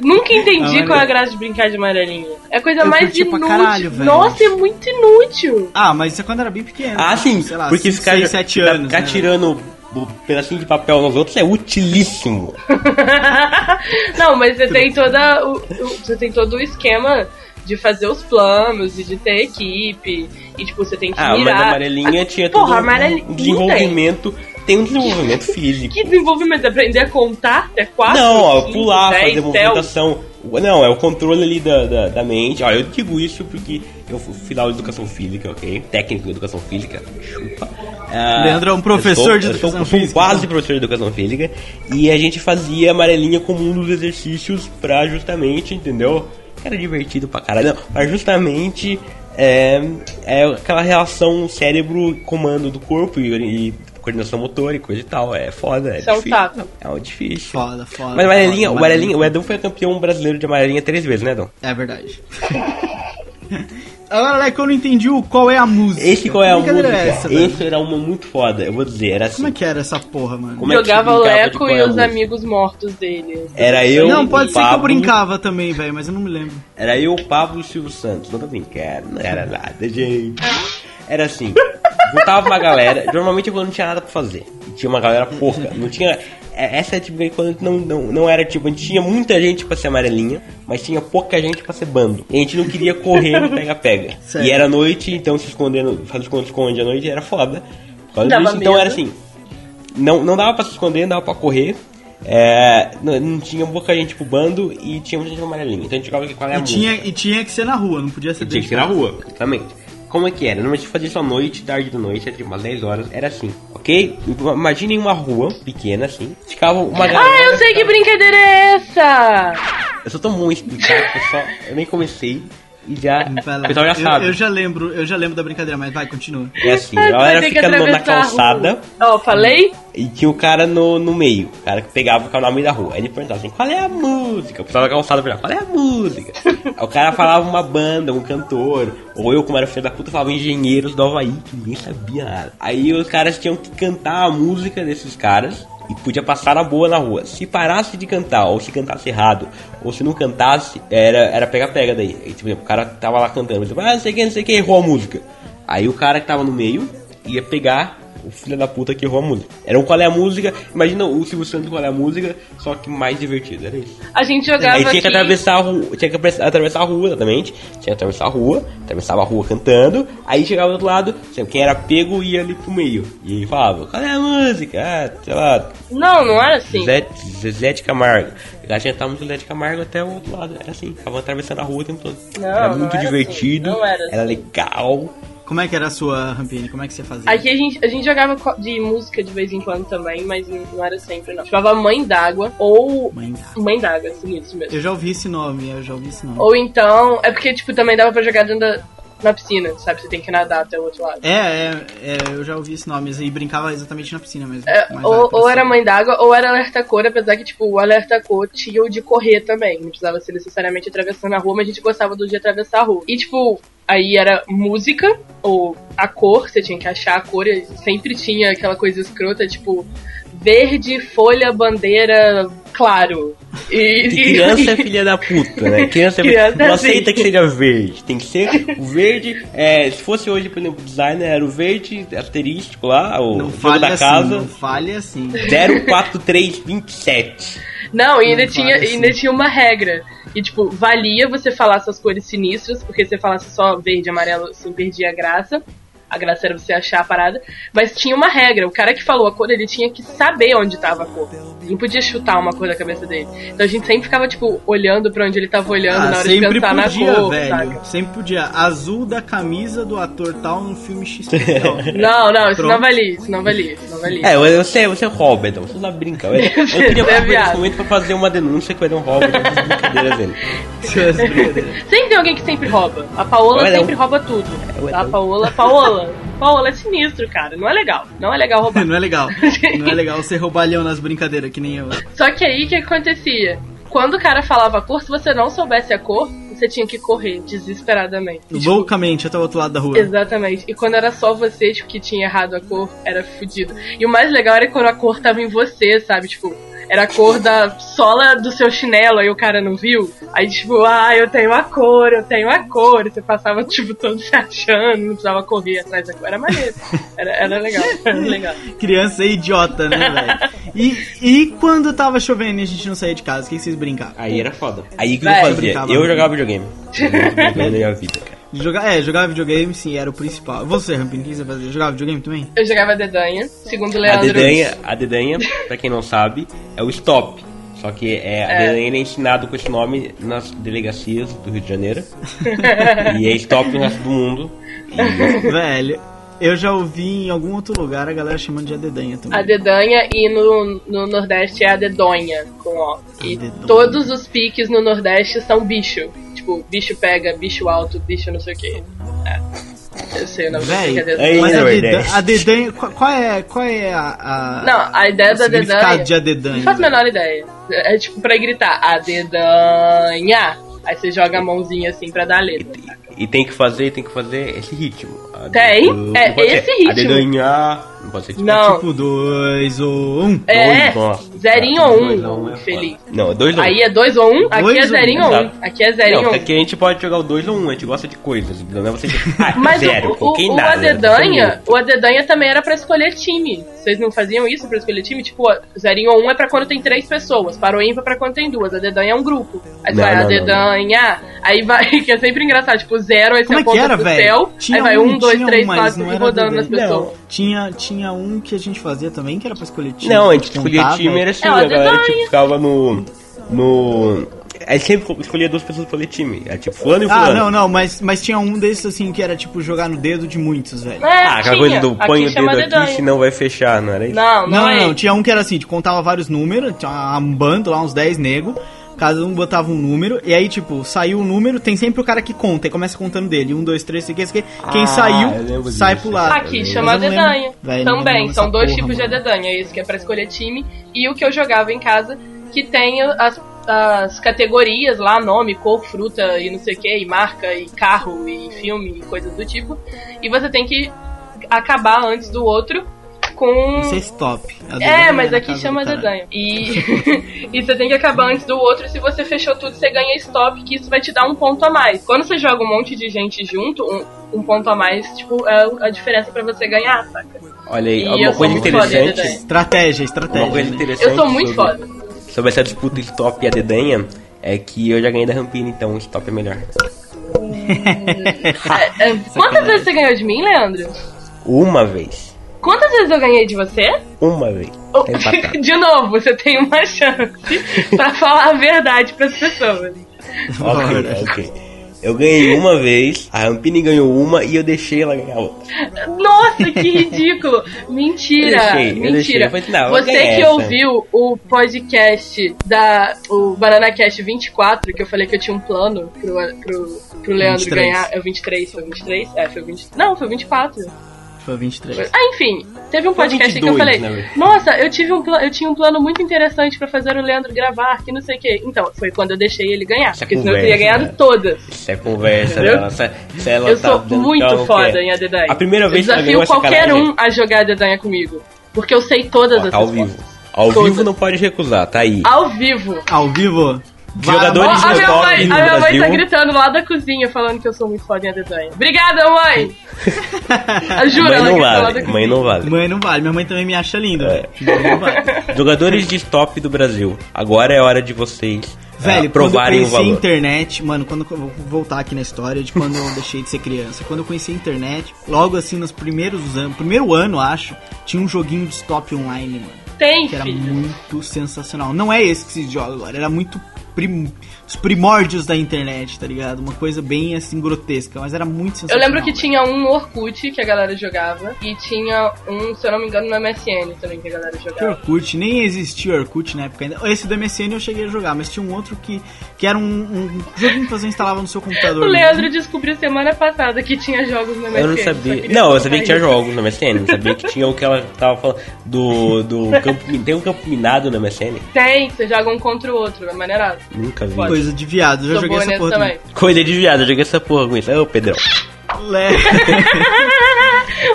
Nunca entendi qual é a graça de brincar de amarelinho. É a coisa Eu mais inútil. caralho. Nossa, é muito inútil. Ah, mas isso é quando era bem pequeno. Ah, né? sim, Sei lá, porque cinco, ficar, seis, sete ficar- anos. ficar né? tirando o pedacinho de papel nos outros é utilíssimo. Não, mas você tem toda o, o- você tem todo o esquema de fazer os planos e de ter equipe e tipo você tem que Ah, mas mirar. a amarelinha tinha Porra, todo um- amarelinha- um desenvolvimento. Tem um desenvolvimento físico. Que desenvolvimento? Aprender a contar até quatro? Não, ó, cinco, pular, dez, fazer tel. movimentação. Não, é o controle ali da, da, da mente. Olha, eu digo isso porque eu fui aula de educação física, ok? Técnico de educação física. Chupa. Ah, Leandro é um professor eu sou- de sou- educação eu sou física, quase então. professor de educação física. E a gente fazia amarelinha como um dos exercícios pra justamente, entendeu? Era divertido pra caralho. Não, pra justamente é, é aquela relação cérebro-comando do corpo e, e coordenação motora e coisa e tal. É foda, é Isso é um difícil. taco. É um difícil. Foda, foda. Mas amarelinha, foda, o amarelinha, o Edão foi campeão brasileiro de amarelinha três vezes, né, Edão? É verdade. Agora, Leque, eu não entendi o qual é a música. Esse qual é a Que música? é essa? Esse era uma muito foda, eu vou dizer, era assim. Como é que era essa porra, mano? Como é que Jogava se o Leco e é os amigos mortos dele. Era eu, não, o pode ser que eu Pablo, brincava também, velho, mas eu não me lembro. Era eu, o Pablo e o Silvio Santos. Não tô brincando, não era nada, gente. Era assim, juntava uma galera, normalmente quando não tinha nada pra fazer. Tinha uma galera porca, não tinha... é- Essa é tipo quando não, não, não era tipo, a gente tinha muita gente pra ser amarelinha, mas tinha pouca gente pra ser bando. E a gente não queria correr no pega-pega. E era noite, então se escondendo, fazer esconde-esconde à noite era foda. Disso, então era assim, não, não dava pra se esconder, não dava pra correr. É, não, não tinha pouca gente pro bando e tinha muita gente amarelinha. Então a gente jogava é a E tinha, e tinha que ser na rua, não podia ser E tinha que ser na rua, exatamente. Como é que era? Normalmente fazia isso à noite, tarde da noite, tipo umas 10 horas, era assim, ok? Imaginem uma rua pequena assim, ficava uma galera. Ah, eu sei que brincadeira é essa! Eu sou tão bom em explicar que eu só. Eu nem comecei. E já. O pessoal já Eu- sabe. Eu, já lembro, eu já lembro da brincadeira, mas vai, continua. É assim, a galera fica no- na calçada Ó, falei? e tinha o cara no, no meio. O cara que pegava ficava no meio da rua. Aí ele perguntava assim, qual é a música? O pessoal da calçada perguntava, qual é a música? Aí o cara falava uma banda, um cantor. Ou eu, como era filho da puta, falava engenheiros do Havaí, que ninguém sabia nada. Aí os caras tinham que cantar a música desses caras. E podia passar na boa na rua. Se parasse de cantar, ou se cantasse errado, ou se não cantasse, era era pega-pega daí. Aí, tipo, o cara tava lá cantando, tipo, ah, não sei quem, não sei quem, errou a música. Aí o cara que tava no meio ia pegar o filho da puta que errou a música. Era um qual é a música, imagina o Silvio Santos qual é a música, só que mais divertido, era isso. A gente jogava Aí tinha que aqui- atravessar a rua, tinha que atravessar a rua, exatamente. Tinha que atravessar a rua, atravessava a rua cantando, aí chegava do outro lado, assim, quem era pego ia ali pro meio. E aí falava, qual é a música? Ah, sei lá, Não, não era assim. Zé, Zezé de Camargo. A gente tava no Zezé de Camargo até o outro lado. Era assim, ficava atravessando a rua o tempo todo. Não, era muito era divertido, assim, não era assim. legal. Como é que era a sua Rampini? Como é que você fazia? Aqui a gente, a gente jogava de música de vez em quando também, mas não era sempre, não. Chamava Mãe d'Água ou Mãe d'Água, assim, isso mesmo. Eu já ouvi esse nome, eu já ouvi esse nome. Ou então, é porque, tipo, também dava pra jogar dentro da, na piscina, sabe? Você tem que nadar até o outro lado. É, é, é, eu já ouvi esse nome e brincava exatamente na piscina mesmo. É, ou, ou cima. era mãe d'água ou era alerta cor, apesar que, tipo, o alerta cor tinha o de correr também. Não precisava ser necessariamente atravessando a rua, mas a gente gostava do de atravessar a rua. E, tipo, aí era música, ou a cor, você tinha que achar a cor, e sempre tinha aquela coisa escrota, tipo, verde, folha, bandeira, claro. E, Que criança é filha da puta, né? Criança, é- Criança não é aceita assim. que seja verde. Tem que ser o verde. É, se fosse hoje, por exemplo, o designer era o verde asterístico lá, o Não jogo fale da assim, casa. não fale assim. 04327. Não, e ainda, Não tinha, assim. ainda tinha uma regra. E, tipo, valia você falar suas cores sinistras, porque se você falasse só verde e amarelo, assim, perdia a graça. A graça era você achar a parada. Mas tinha uma regra. O cara que falou a cor, ele tinha que saber onde tava a cor. Não podia chutar uma cor da cabeça dele. Então a gente sempre ficava, tipo, olhando pra onde ele tava olhando Ah, na hora de pensar podia, na cor, velho. saca? Sempre podia. Azul da camisa do ator tal no filme XP. Não, não, isso Pronto. não valia, isso não valia, isso não valia. É, você, você rouba, então. Você não brinca. Eu, eu queria é aproveitar esse momento pra fazer uma denúncia que o Edão rouba brincadeiras dele. Sempre tem alguém que sempre rouba. A Paola sempre rouba tudo. A não. Paola, Paola, Paola é sinistro, cara. Não é legal. Não é legal roubar. Não é legal. Não é legal ser roubalhão nas brincadeiras, que nem eu. Só que aí o que acontecia? Quando o cara falava a cor, se você não soubesse a cor, você tinha que correr desesperadamente. Tipo, Loucamente até o outro lado da rua. Exatamente. E quando era só você, tipo, que tinha errado a cor, era fudido. E o mais legal era quando a cor tava em você, sabe? Tipo, era a cor da sola do seu chinelo, aí o cara não viu. Aí, tipo, ah, eu tenho a cor, eu tenho a cor. E você passava, tipo, todo se achando, não precisava correr atrás da cor. Era maneiro. Era, era legal, era legal. Criança é idiota, né, velho? E, e quando tava chovendo e a gente não saía de casa, o que vocês brincavam? Aí era foda. Aí que eu fazia? Eu jogava videogame. Eu jogava na minha vida, cara. Jogar, é, jogar videogame, sim, era o principal. Você, Rampini, o que você fazia? Jogava videogame também? Eu jogava dedanha, segundo o A Leandro. dedanha, a dedanha, pra quem não sabe, é o stop. Só que é, a É. dedanha é ensinado com esse nome nas delegacias do Rio de Janeiro. e é stop no resto do mundo. E Velho, eu já ouvi em algum outro lugar a galera chamando de adedanha também. A dedanha e no, no Nordeste é a dedonha, com O. E Dedonha. todos os piques no Nordeste são bicho. Tipo, bicho pega, bicho alto, bicho não sei o que. É. Eu sei o nome Véi, aí- mas a, Nordeste. dedanha, a dedanha, qual, é, qual é a, a- Não, a ideia da dedanha. de adedanha? Não faço a menor ideia. É tipo pra gritar, a dedanha. Aí você joga a mãozinha assim pra dar a letra. E tem que fazer, tem que fazer esse ritmo. A Tem? não É pode ser esse ritmo. A dedanha. Não pode ser tipo. Não. Tipo dois ou um. É, dois, zerinho ou Dois um, ou um é infeliz. foda. Não, é dois ou um. Aí é dois ou um, aqui Dois é um, zerinho ou um. exato. Aqui é zerinho Não, ou um. porque aqui a gente pode jogar o 2 ou 1, um, a gente gosta de coisas? Não é você ah, Mas zero, o, o, o nada, Adedanha, o Adedanha também era pra escolher time. Vocês não faziam isso pra escolher time? Tipo, zerinho ou um é pra quando tem três pessoas, para o ímpar é pra quando tem duas. Adedanha é um grupo. Aí você Não, vai, não, não, Adedanha, aí vai, que é sempre engraçado, tipo, zero, aí você Como é que aponta era, pro velho? céu, Tinha aí vai um, um, dois, tinha três, um, mas quatro, não e era rodando Adedanha. pessoas. Tinha, tinha um que a gente fazia também, que era pra escolher time. Não, a gente escolhia time, velho. era assim, É, a galera tipo, ficava no. no. A gente sempre escolhia duas pessoas pra ler time. Era tipo fulano e fulano. Ah, não, não, mas, mas tinha um desses assim que era tipo jogar no dedo de muitos, velho. É, Ah, aquela coisa do põe o dedo aqui, senão vai fechar, não era isso? Não, não, Não, não, é não, tinha um que era assim, te contava vários números, tinha um bando lá, uns 10 nego. Cada um botava um número, e aí, tipo, saiu o número, tem sempre o cara que conta, e começa contando dele. Um, dois, três, cinco, quem Ah, Quem eu saiu, sai disso. pro lado. Aqui, chama dedanha. Véi, Também, são dois porra, tipos mano. de dedanha. Esse que é pra escolher time e o que eu jogava em casa, que tem as, as categorias lá, nome, cor, fruta e não sei o que, e marca, e carro, e filme, e coisas do tipo. E você tem que acabar antes do outro com... Isso é stop. É, mas aqui chama dedanha. E... e você tem que acabar antes do outro. Se você fechou tudo, você ganha stop, que isso vai te dar um ponto a mais. Quando você joga um monte de gente junto, um, um ponto a mais, tipo, é a diferença pra você ganhar, saca? Olha aí, E uma coisa foda, interessante. Dedé. Estratégia, estratégia. Uma coisa né? interessante. Eu sou muito sobre, foda. Sobre essa disputa stop e a dedanha. É que eu já ganhei da Rampina, então o stop é melhor. É, é, quantas vezes você ganhou de mim, Leandro? Uma vez. Quantas vezes eu ganhei de você? Uma vez. Oh, empatado. de novo, você tem uma chance pra falar a verdade pras pessoas. ok, ok. Eu ganhei uma vez, a Rampini ganhou uma e eu deixei ela ganhar outra. Nossa, que ridículo! Mentira! Eu deixei, eu deixei. mentira! Eu falei, não, Você que essa. ouviu o podcast da. o BananaCast 24, que eu falei que eu tinha um plano pro, pro, pro Leandro 23. ganhar. É o 23, foi o 23? É, foi o 20. Não, foi o 24. Foi 23. Ah, enfim, teve um podcast 22, que eu falei, verdade. nossa, eu tive um eu tinha um plano muito interessante pra fazer o Leandro gravar, que não sei o quê. Então, foi quando eu deixei ele ganhar, Isso é porque senão eu teria conversa, ganhado né? todas. Isso é conversa dela. Se, se ela eu tá sou dando muito foda em Adedanha. A primeira vez que eu desafio qualquer um a jogar Adedanha comigo, porque eu sei todas Ó, as tá ao vivo. Ao Todas. vivo não pode recusar, tá aí. Ao vivo. Ao vivo. Jogadores de minha top mãe, no a minha mãe Brasil. tá gritando lá da cozinha falando que eu sou muito foda em Adedanha. Obrigada, mãe! Jura, Mãe não vale, mãe não vale. Mãe não vale, minha mãe também me acha linda. É. Mãe vale. Jogadores de stop do Brasil. Agora é hora de vocês Velho, ah, provarem quando eu conheci a internet, mano, quando eu vou voltar aqui na história de quando eu deixei de ser criança. Quando eu conheci a internet, logo assim nos primeiros anos, primeiro ano, acho, tinha um joguinho de stop online, mano, Tem, que era filho. muito sensacional. Não é esse que se joga agora, era muito prim- os primórdios da internet, tá ligado? Uma coisa bem assim grotesca, mas era muito Eu sensacional. lembro que tinha um Orkut que a galera jogava e tinha um, se eu não me engano, no MSN também que a galera Que jogava. Orkut, nem existia Orkut na época ainda. Esse do MSN eu cheguei a jogar, mas tinha um outro que, que era um, um joguinho que você instalava no seu computador. O Leandro descobriu semana passada que tinha jogos no MSN. Eu não sabia. Não, eu sabia que tinha jogos no MSN. Não sabia que tinha o que ela tava falando do, do campo. Tem um campo minado no MSN? Tem, você joga um contra o outro, é maneirado. Nunca vi. Pode. Coisa de viado, já Sou joguei essa porra também. Coisa de viado, eu joguei essa porra com isso. Ô, Pedrão. Le-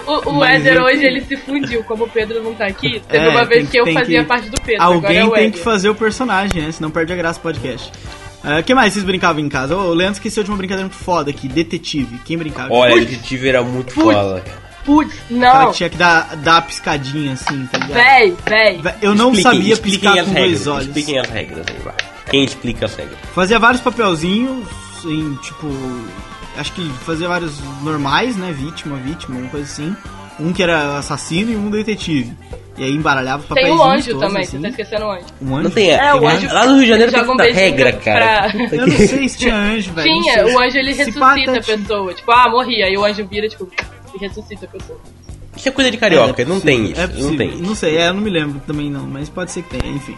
O, o Éder eu- hoje ele se fundiu, como o Pedro não tá aqui. Teve É, uma vez que eu fazia que- parte do Pedro. agora é Alguém o tem que fazer o personagem, né? Senão perde a graça do podcast. O que mais vocês brincavam em casa? Ô, O Leandro esqueceu de uma brincadeira muito foda aqui, detetive. Quem brincava? Olha, Putz. detetive era muito Putz. foda, cara. Putz, não. que tinha que dar, dar a piscadinha assim, tá ligado? Véi, véi. Vé- Eu não Expliquem- sabia expliquem piscar as com regras, dois olhos. Expliquem as regras aí, vai. Quem explica as regras? Fazia vários papelzinhos em, tipo... Acho que fazia vários normais, né? Vítima, vítima, uma coisa assim. Um que era assassino e um detetive. E aí embaralhava os Tem papéis o anjo todos, também, assim. você tá esquecendo o anjo. Um anjo? Não tem. É, o lá- anjo- Lá no Rio de Janeiro tem um regra, pra- cara. Eu não sei se tinha anjo, velho. Tinha, o anjo ele Se ressuscita a pessoa. Tipo, ah, morri. Aí o anjo vira, tipo, e ressuscita a pessoa. Isso é coisa de carioca, É, é não tem isso. é não tem isso. Não sei, é, eu não me lembro também não, mas pode ser que tenha, enfim.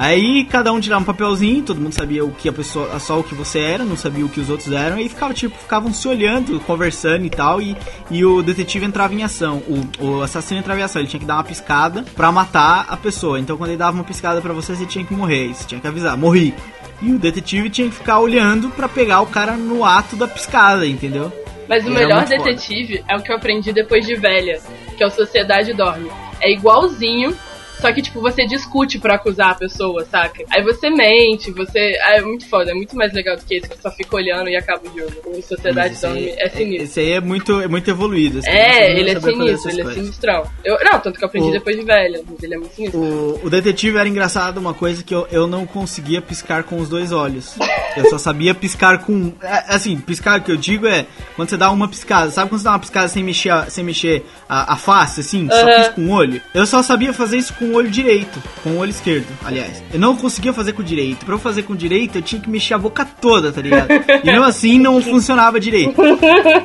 Aí cada um tirava um papelzinho, todo mundo sabia o que a pessoa, só o que você era, não sabia o que os outros eram, e ficava tipo, ficavam se olhando, conversando e tal, e, e o detetive entrava em ação, o, o assassino entrava em ação, ele tinha que dar uma piscada pra matar a pessoa. Então quando ele dava uma piscada pra você, você tinha que morrer, você tinha que avisar, morri. E o detetive tinha que ficar olhando pra pegar o cara no ato da piscada, entendeu? Mas o melhor muito foda. detetive é o que eu aprendi depois de velha, que é o Sociedade Dorme. É igualzinho, só que, tipo, você discute pra acusar a pessoa, saca? Aí você mente, você. Ah, é muito foda, é muito mais legal do que esse que só fica olhando e acaba o jogo. O Sociedade Esse aí- Dorme é sinistro. Esse aí é muito, é muito evoluído. assim, É, ele é sinistro, ele é coisas. sinistrão. Eu, não, tanto que eu aprendi O- depois de velha, mas ele é muito sinistro. O, o detetive era engraçado, uma coisa que eu, eu não conseguia piscar com os dois olhos. Eu só sabia piscar com. é, Assim, piscar que eu digo é quando você dá uma piscada. Sabe quando você dá uma piscada sem mexer, sem mexer a, a face, assim? Só Aham. pisca com o olho? Eu só sabia fazer isso com o olho direito, com o olho esquerdo, aliás. Eu não conseguia fazer com o direito. Pra eu fazer com o direito, eu tinha que mexer a boca toda, tá ligado? E mesmo assim não funcionava direito.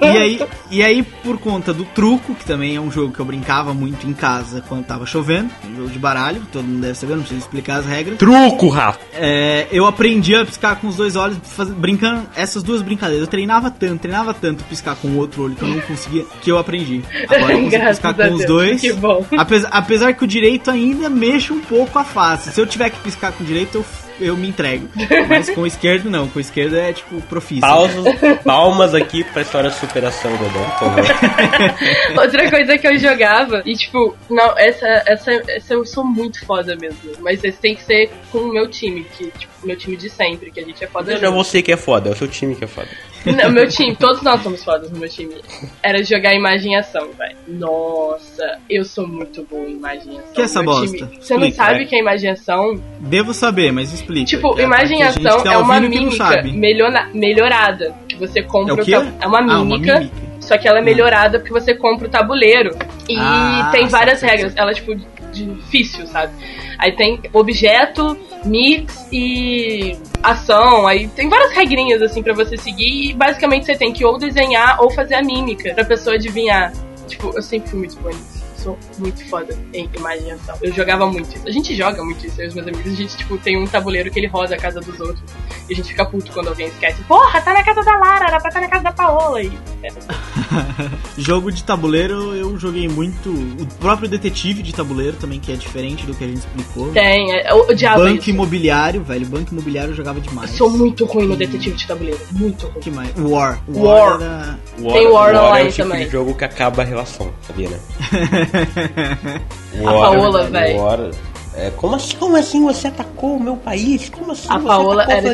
E aí, e aí, por conta do truco, que também é um jogo que eu brincava muito em casa quando tava chovendo, um jogo de baralho, todo mundo deve saber, não preciso explicar as regras. Truco, Rafa. É, eu aprendi a piscar com os dois olhos, faz- brincando essas duas brincadeiras. Eu treinava tanto, treinava tanto piscar com o outro olho que eu não conseguia, que eu aprendi. Agora eu Graças piscar com os Deus, dois. que bom. Apesar, apesar que o direito ainda mexe um pouco a face. Se eu tiver que piscar com o direito, eu, eu me entrego. Mas com o esquerdo, não. Com o esquerdo é tipo profício. Pausas, palmas aqui pra história de superação do Dom, por. Outra coisa que eu jogava, e tipo, não, essa, essa, essa eu sou muito foda mesmo. Mas esse tem que ser com o meu time, que, tipo, meu time de sempre, que a gente é foda Não é junto. você que é foda, é o seu time que é foda. Não, meu time, todos nós somos fodas no meu time. Era jogar imagem e ação, velho. Nossa, eu sou muito boa em imagem e ação. Que é essa Meu bosta? time- Você não Explica, sabe é. o que é imagem e ação? Devo saber, mas explica. Tipo, É, imagem e ação tá é uma mímica melhora- melhorada. Que você compra É o quê? tab- É uma Ah, uma mímica. mímica. Só que ela é melhorada porque você compra o tabuleiro. E Ah, tem várias certo, regras. Ela é tipo difícil, sabe? Aí tem objeto, mix e ação. Aí tem várias regrinhas assim pra você seguir. E basicamente você tem que ou desenhar ou fazer a mímica pra pessoa adivinhar. Tipo, eu sempre fui muito boa nisso. Sou muito foda em imagem e ação. Eu jogava muito isso. A gente joga muito isso, eu e os meus amigos. A gente, tipo, tem um tabuleiro que ele roda a casa dos outros. E a gente fica puto quando alguém esquece. Porra, tá na casa da Lara, era pra estar na casa da Paola. E, é, Jogo de tabuleiro eu joguei muito. O próprio detetive de tabuleiro também, que é diferente do que a gente explicou. Tem, é, eu odiava Banco isso. imobiliário, velho. Banco imobiliário eu jogava demais. Eu sou muito ruim no detetive de tabuleiro. Muito ruim. que mais? War. War. era- Tem War é Online o tipo também. de jogo que acaba a relação, sabia, né? A Paola, véi. War- É, como assim, como assim você atacou o meu país? Como assim A você Paola atacou era?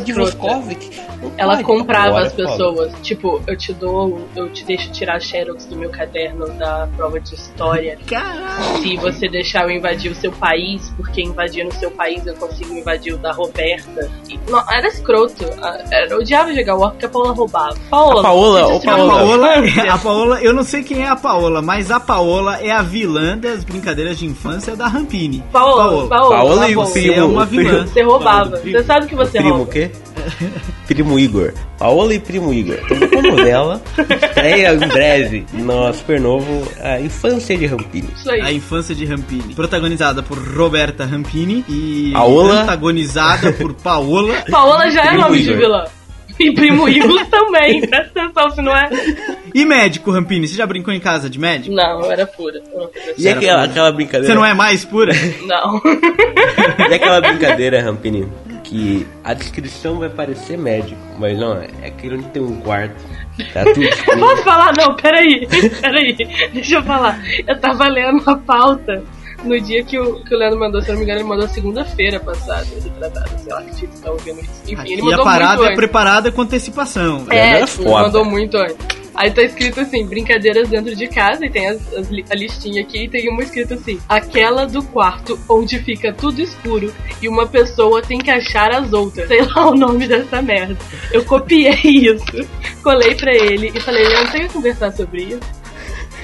Não Ela pode. comprava é as foda. pessoas. Tipo, eu te dou, eu te deixo tirar xerox do meu caderno da prova de história. Caralho. Se você deixar eu invadir o seu país, porque invadindo o seu país eu consigo invadir o da Roberta. E, não, era escroto. Ah, Era, eu odiava jogar War porque a Paola roubava. Paola, A Paola, A Paola. Paola, infância. a Paola, eu não sei quem é a Paola, mas a Paola é a vilã das brincadeiras de infância da Rampini. Paola, Paola, Paola e o Paola. Você primo, é uma o primo- vilã. Você roubava. Primo. Você sabe que você primo o rouba. quê? primo Igor. Paola e primo Igor. Uma novela estreia em breve no Supernovo A Infância de Rampini. Isso aí. A infância de Rampini. Protagonizada por Roberta Rampini e Paola. antagonizada por Paola. Paola já é Primo nome de vilã. E primo Igor também. Presta atenção se não é. E médico, Rampini. Você já brincou em casa de médico? Não, eu era pura. E Era aquela, pura. aquela brincadeira? Você não é mais pura? Não. E aquela brincadeira, Rampini, que a descrição vai parecer médico, mas não, é aquele onde tem um quarto, tá tudo escuro. Posso falar? Não, peraí. Peraí. Deixa eu falar. Eu tava lendo a pauta no dia que o, que o Leandro mandou, se eu não me engano, ele mandou segunda-feira passada, retratada, sei lá que você tá ouvindo isso. Enfim, ele Aqui mandou a parada muito é antes. preparada com antecipação. É, é tipo, foda. mandou muito antes. Aí tá escrito assim, brincadeiras dentro de casa, e tem as, as a listinha aqui, e tem uma escrito assim, aquela do quarto onde fica tudo escuro e uma pessoa tem que achar as outras. Sei lá o nome dessa merda. Eu copiei isso, colei pra ele e falei, Leandro, tem que conversar sobre isso?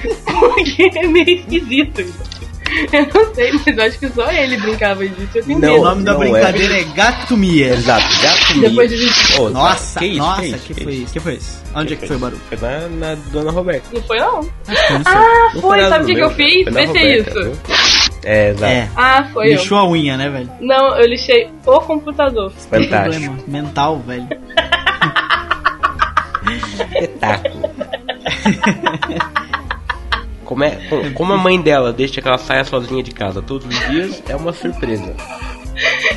Porque é meio esquisito isso. Eu não sei, mas eu acho que só ele brincava disso. Eu tenho Não, O nome da não brincadeira é Gatomia. Exato, gato Depois de gente. Ô, Nossa, que isso, nossa, que que, que foi isso? Que foi isso? Onde é que foi o barulho? Foi na, na Dona Roberta. Não foi não. Ah, Não foi, na sabe o que, meu, eu fiz? Vê se é isso. viu? É, exato. É, Ah, foi eu. lixou a unha, né, velho? Não, eu lixei o computador. Fantástico. Problema mental, velho. Espetáculo. Como, é, com- como a mãe dela deixa que ela saia sozinha de casa todos os dias, é uma surpresa.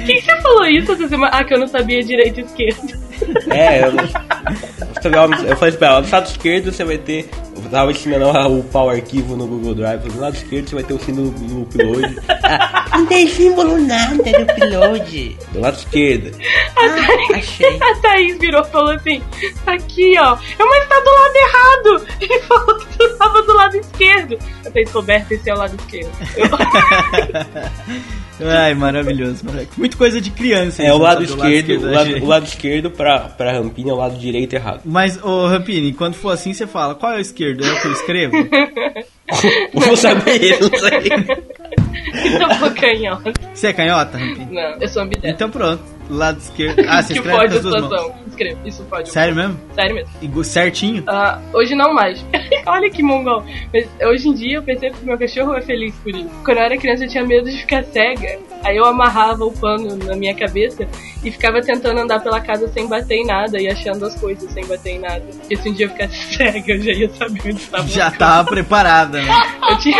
Quem que você falou isso essa semana? Ah, que eu não sabia direito e esquerdo. É, eu, eu falei pra ela, no lado esquerdo você vai ter. Eu tava ensinando ela o pau arquivo no Google Drive. No lado esquerdo você vai ter o símbolo do upload. Ah, não tem símbolo nada do upload. Do lado esquerdo. Ah, achei. A Thaís virou e falou assim: tá aqui, ó. Eu, mas tá do lado errado. Ele falou que tu tava do lado esquerdo. A Thaís Roberta, esse é o lado esquerdo. Eu, Ai, maravilhoso, moleque. Muito coisa de criança. É o lado do esquerdo, o lado, o lado esquerdo pra, pra rampinha, o lado direito errado. Mas, ô Rampini, quando for assim, você fala, qual é o esquerdo? É o que eu escrevo? Vou saber, não sei. Eu sou canhota. Você é canhota? Não, eu sou ambidestro. Então pronto. Lado esquerdo. Ah, você que escreve pode com a as duas mãos. situação. Escreve, isso pode. Sério mesmo? Sério mesmo. Igu- Certinho? Ah, hoje não mais. Olha que mongol. Mas hoje em dia eu percebo que meu cachorro é feliz por isso. Quando eu era criança eu tinha medo de ficar cega. Aí eu amarrava o pano na minha cabeça e ficava tentando andar pela casa sem bater em nada e achando as coisas sem bater em nada. Porque se um dia eu ficasse cega, eu já ia saber onde estava. Já tava preparada, né? Eu tinha.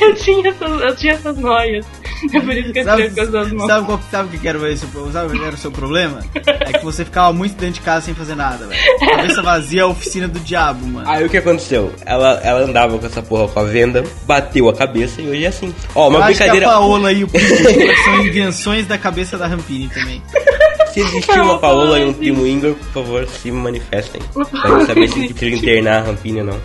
eu tinha essas, eu tinha essas noias. É por isso que eu Sabe, as duas mãos. sabe, qual, sabe o que era o seu, sabe o que era o seu problema? É que você ficava muito dentro de casa sem fazer nada, velho. Cabeça vazia é a oficina do diabo, mano. Aí o que aconteceu? Ela, ela andava com essa porra com a venda, bateu a cabeça e hoje é assim. Ó, uma Eu acho que a brincadeira. Paola e o Pinguim são invenções da cabeça da Rampini também. Se existir uma Paola e um primo Igor, por favor, se manifestem. Pra saber se precisa internar a Rampini ou não.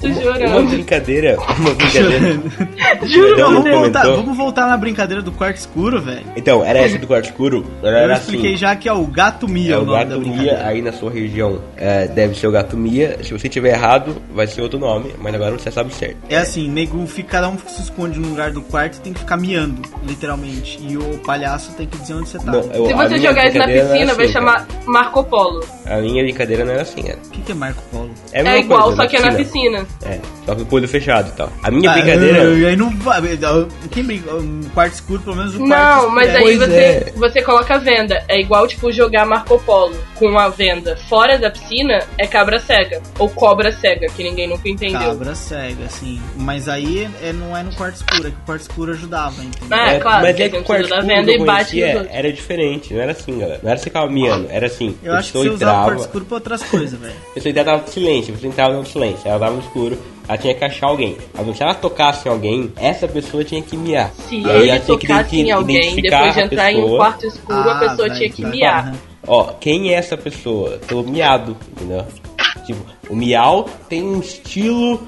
Tô Uma chorando. brincadeira. Uma brincadeira. Juro, Então, Vamos voltar, vamos voltar na brincadeira do quarto escuro, velho. Então, era essa do quarto escuro. Ela Eu era expliquei assim. já que é o gato Mia É o o nome gato da Mia aí na sua região. É, deve ser o gato Mia. Se você tiver errado, vai ser outro nome, mas agora você sabe certo. É assim, nego, fica, cada um se esconde num lugar do quarto e tem que ficar miando, literalmente. E o palhaço tem que dizer onde você tá. Não, eu- Se você jogar isso na era piscina, vai assim, chamar Marco Polo. cara. A minha brincadeira não era assim, era. O que, que é Marco Polo? É, É igual, coisa, só que é na piscina. É, só que com o olho fechado e tal. A minha Ah, brincadeira. E aí não vai. Quem brinca? Um quarto escuro, pelo menos o quarto Não, escuro mas é. aí Pois você, é. você coloca a venda. É igual, tipo, jogar Marco Polo com a venda fora da piscina é cabra cega. Ou cobra cega, que ninguém nunca entendeu. Cabra cega, assim. Mas aí é, não é no quarto escuro, é que o quarto escuro ajudava, entendeu? É, claro, mas é que o quarto escuro venda e bate era diferente, não era assim, Não era você ficava miando, era assim. Eu a acho que você usava o quarto entrava, escuro pra outras coisas, velho. a pessoa entrava no silêncio, você entrava no silêncio, ela tava no escuro, ela tinha que achar alguém. Agora, se ela tocasse em alguém, essa pessoa tinha que miar. Se ele ela tinha que tocasse em alguém depois de a entrar em um quarto escuro, a Ah, pessoa vai, tinha que miar. Ó, quem é essa pessoa? Pelo miado, entendeu? Tipo, o miau tem um estilo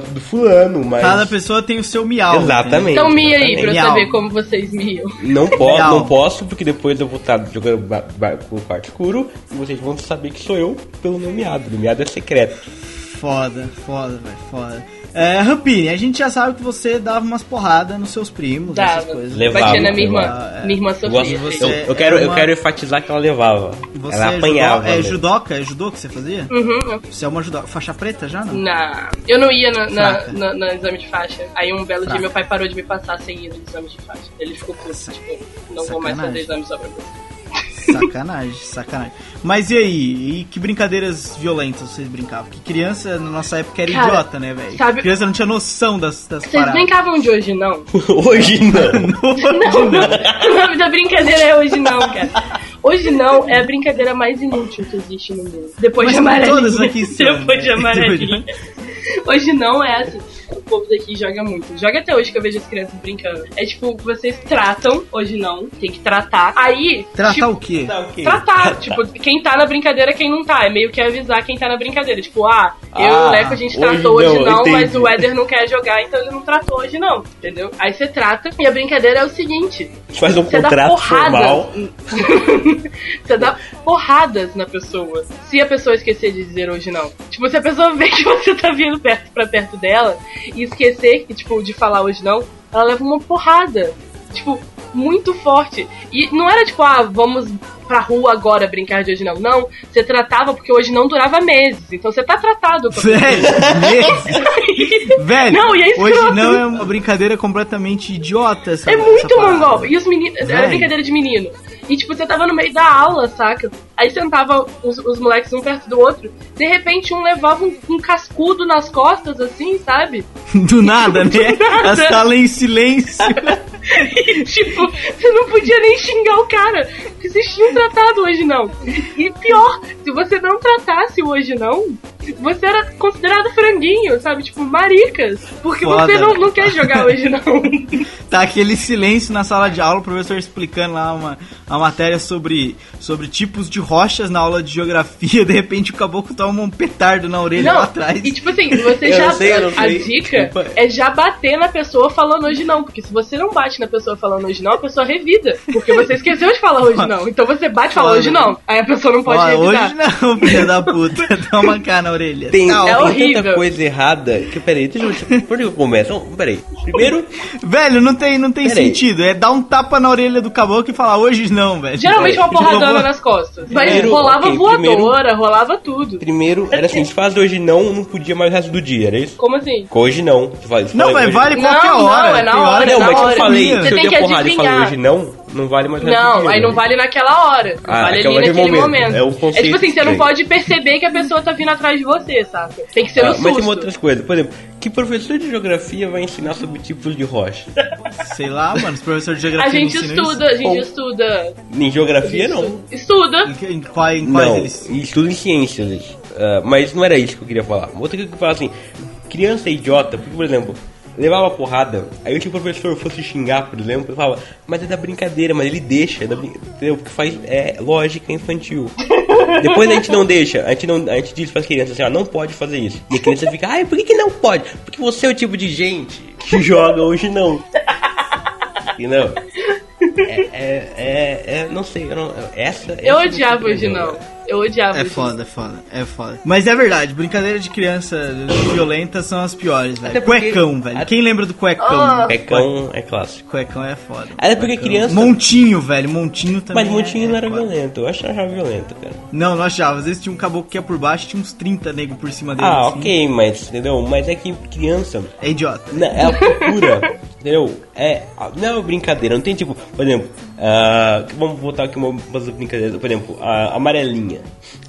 da- do fulano, mas. Cada pessoa tem o seu miau. Exatamente. Então mia aí pra eu Miau. saber como vocês miam. Não, po Miau. não posso, porque depois eu vou estar jogando com o quarto escuro e vocês vão saber que sou eu pelo meu miado. O miado é secreto. Foda, foda, velho, foda. É, Rampini, a gente já sabe que você dava umas porradas nos seus primos, essas Dava. coisas. Levava, Batia na minha levava, irmã. é. Minha irmã Eu, gosto, sofria. você- eu, eu é quero, eu uma- quero enfatizar que ela levava. Você ela é, apanhava. judô, é judoca? É judô que você fazia? Uhum. Você é uma judoca. Faixa preta já, não? Na... Eu não ia na, na, exame de faixa. Aí um belo Fraca. dia meu pai parou de me passar sem ir no exame de faixa. Ele ficou puto, tipo, não vou mais Sacanagem. fazer exame só pra você. Sacanagem, sacanagem. Mas e aí? E que brincadeiras violentas vocês brincavam? Porque criança na nossa época era Cara, idiota, né, velho? sabe- Criança não tinha noção das, das Vocês paradas. brincavam de hoje, não? Hoje não. Não, o nome da brincadeira é hoje não, cara. Hoje não é a brincadeira mais inútil que existe no mundo. Depois Mas de amarelinha. todas aqui são, Depois de né? amarelinha. Hoje não é assim. O povo daqui joga muito. Joga até hoje que eu vejo as crianças brincando. É tipo, vocês tratam, hoje não, tem que tratar. Aí. Tratar tipo, o quê? Tá, ok. Tratar, tipo, quem tá na brincadeira quem não tá. É meio que avisar quem tá na brincadeira. Tipo, ah, eu e Ah, o Leco a gente hoje tratou hoje não, não, entendi. mas o Éder não quer jogar, então ele não tratou hoje não. Entendeu? Aí você trata e a brincadeira é o seguinte: Faz um você dá contrato porrada. formal. você dá porradas na pessoa. Se a pessoa esquecer de dizer hoje não. Tipo, se a pessoa vê que você tá vindo perto pra perto dela e esquecer, tipo, de falar hoje não, ela leva uma porrada. Tipo, muito forte. E não era tipo, ah, vamos pra rua agora brincar de hoje não. Não, você tratava porque hoje não durava meses. Então você tá tratado. Velho? Velho, Não, e é hoje não é uma brincadeira completamente idiota. Essa, É muito mongol. E os meninos. Era Véi. brincadeira de menino. E tipo, você tava no meio da aula, saca? Aí sentava os, os moleques um perto do outro. De repente, um levava um, um cascudo nas costas, assim, sabe? Do nada, né? nada. A sala em silêncio. E tipo, você não podia nem xingar o cara. Porque vocês tinham tratado hoje não. E pior, se você não tratasse hoje não, você era considerado franguinho, sabe? Tipo, maricas. Porque Foda. você não, não quer jogar hoje não. Tá aquele silêncio na sala de aula, o professor explicando lá uma, uma matéria sobre, sobre tipos de rochas na aula de geografia. De repente o caboclo toma um petardo na orelha lá atrás. E tipo assim, você já. não sei, não a dica Desculpa. é já bater na pessoa falando hoje não. Porque se você não bate na pessoa falando hoje não, a pessoa revida. Porque você esqueceu de falar hoje não. Então você bate e fala hoje não. Aí a pessoa não pode Ó, revidar. hoje não, filha da puta. Toma cá na orelha. Tem, Tá, É tem horrível. tanta coisa errada que, peraí, deixa eu. Por onde eu começo? Não, peraí. Primeiro, Velho, não tem, não tem sentido. É dar um tapa na orelha do caboclo e falar hoje não, velho. Geralmente uma Tipo, porradona vou- nas costas. Mas Primeiro, rolava ok, voadora, rolava tudo. primeiro, era assim, se faz hoje não, não podia mais o resto do dia, era isso? Como assim? Hoje não. Se faz- se Não, velho, vale Não, qualquer não, hora. é na hora, hora é Não, na mas hora. eu falei, Você se eu tem der que porrada e falei hoje não, não vale mais Não, aí não vale naquela hora. Ah, vale ali naquele momento. momento. É o conceito tipo assim, você não pode perceber que a pessoa tá vindo atrás de você, saca? Tem que ser no Ah, mas tem susto. outras coisas. Por exemplo, que professor de geografia vai ensinar sobre tipos de rocha? Sei lá, mano, os professores de A geografia gente ensinam estuda, a gente Ou- estuda. Em geografia, não. Estuda. Isso? Em, em quais, em quais Não, eles... estudo em ciências. Ah, mas não era isso que eu queria falar. Outra coisa que eu falo assim, criança é idiota, porque, por exemplo, levava porrada, aí se o professor fosse xingar, por exemplo, eu falava, mas é da brincadeira, mas ele deixa, é da entendeu? Porque faz é, lógica infantil. Depois a gente não deixa, a gente, não, a gente diz para as crianças assim, ó, não pode fazer isso. E a criança fica, ai, por que, que não pode? Porque você é o tipo de gente que joga hoje não. Entendeu? É, é, é, é, não sei, eu não, essa... Eu essa odiava não hoje não. Eu odiava É hoje. foda, é foda, é foda. Mas é verdade, brincadeira de criança violentas são as piores, velho. Porque- Cuecão, velho. Quem lembra do cuecão? Ah. Pecão é clássico. Cuecão é foda. Até porque Cuecão. criança- Montinho, velho. Montinho também. Mas Montinho é não era foda. violento, eu achava violento, cara. Não, não achava. Às vezes tinha um caboclo que ia por baixo e tinha uns 30 negros por cima dele. Ah, assim. ok, mas, entendeu? Mas é que criança, É idiota. na- ela procura, entendeu? É, não é uma brincadeira, não tem tipo, por exemplo, ah, vamos voltar aqui uma, umas brincadeiras, por exemplo, a amarelinha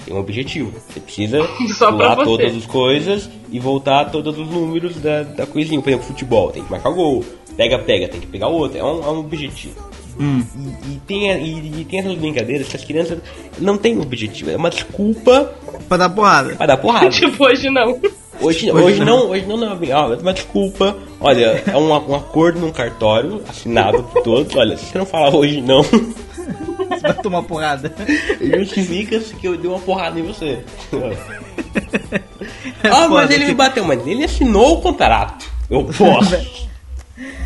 tem um objetivo, você precisa pular todas as coisas e voltar todos os números da, da coisinha, por exemplo, futebol, tem que marcar gol, pega, pega, tem que pegar outro, é um, é um objetivo. Hum. E, e tem, e, e tem essas brincadeiras que as crianças não têm objetivo, é uma desculpa Pra dar porrada. pra dar porrada. Tipo, hoje não. Hoje, Hoje hoje, não. não, hoje não, não, ó, uma desculpa. Olha, é um, um acordo num cartório, assinado por todos. Olha, se você não falar hoje não, Você vai tomar porrada. justifica-se que eu dei uma porrada em você. É ah, mas ele me porque- bateu, mas ele assinou o contrato. Eu posso.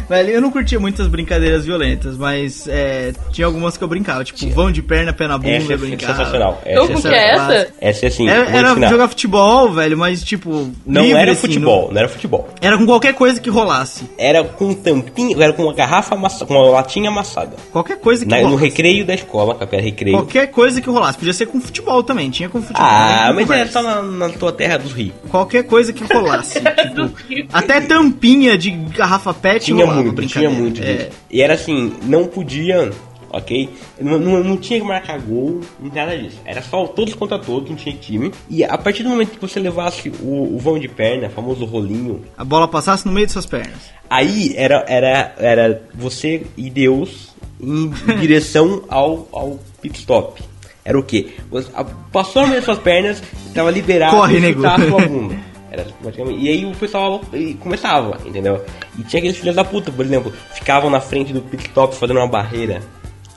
Velho, eu não curtia muitas brincadeiras violentas, mas é, tinha algumas que eu brincava. Tipo, vão de perna, pé na bunda, Essa eu é brincava. sensacional. Então, Essa, como que essa é é essa? essa é assim, Era, era jogar futebol, velho, mas tipo. Não livre, era assim, futebol, não- não era futebol. Era com qualquer coisa que rolasse. Era com tampinha, era com uma garrafa amassada, com uma latinha amassada. Qualquer coisa que Na- no rolasse. recreio da escola, era recreio. Qualquer coisa que rolasse. Podia ser com futebol também, tinha com futebol. Ah, não mas conversa. era só na, na tua terra dos ricos. Qualquer coisa que rolasse. Do tipo, Rio. até tampinha de garrafa pet Tinha muito, tinha muito É. E era assim, não podia, ok? Não, não, não tinha que marcar gol, não tinha nada disso. Era só todos contra todos, não tinha time. E a partir do momento que você levasse o, o vão de perna, famoso rolinho, A bola passasse no meio de suas pernas. aí era, era, era você e Deus em direção ao, ao pit stop. Era o quê? Você, a- passou no meio das suas pernas, estava liberado Corre, nego. a sua bunda. Era praticamente. E aí o pessoal começava, entendeu? E tinha aqueles filhos da puta, por exemplo, ficavam na frente do pit stop fazendo uma barreira,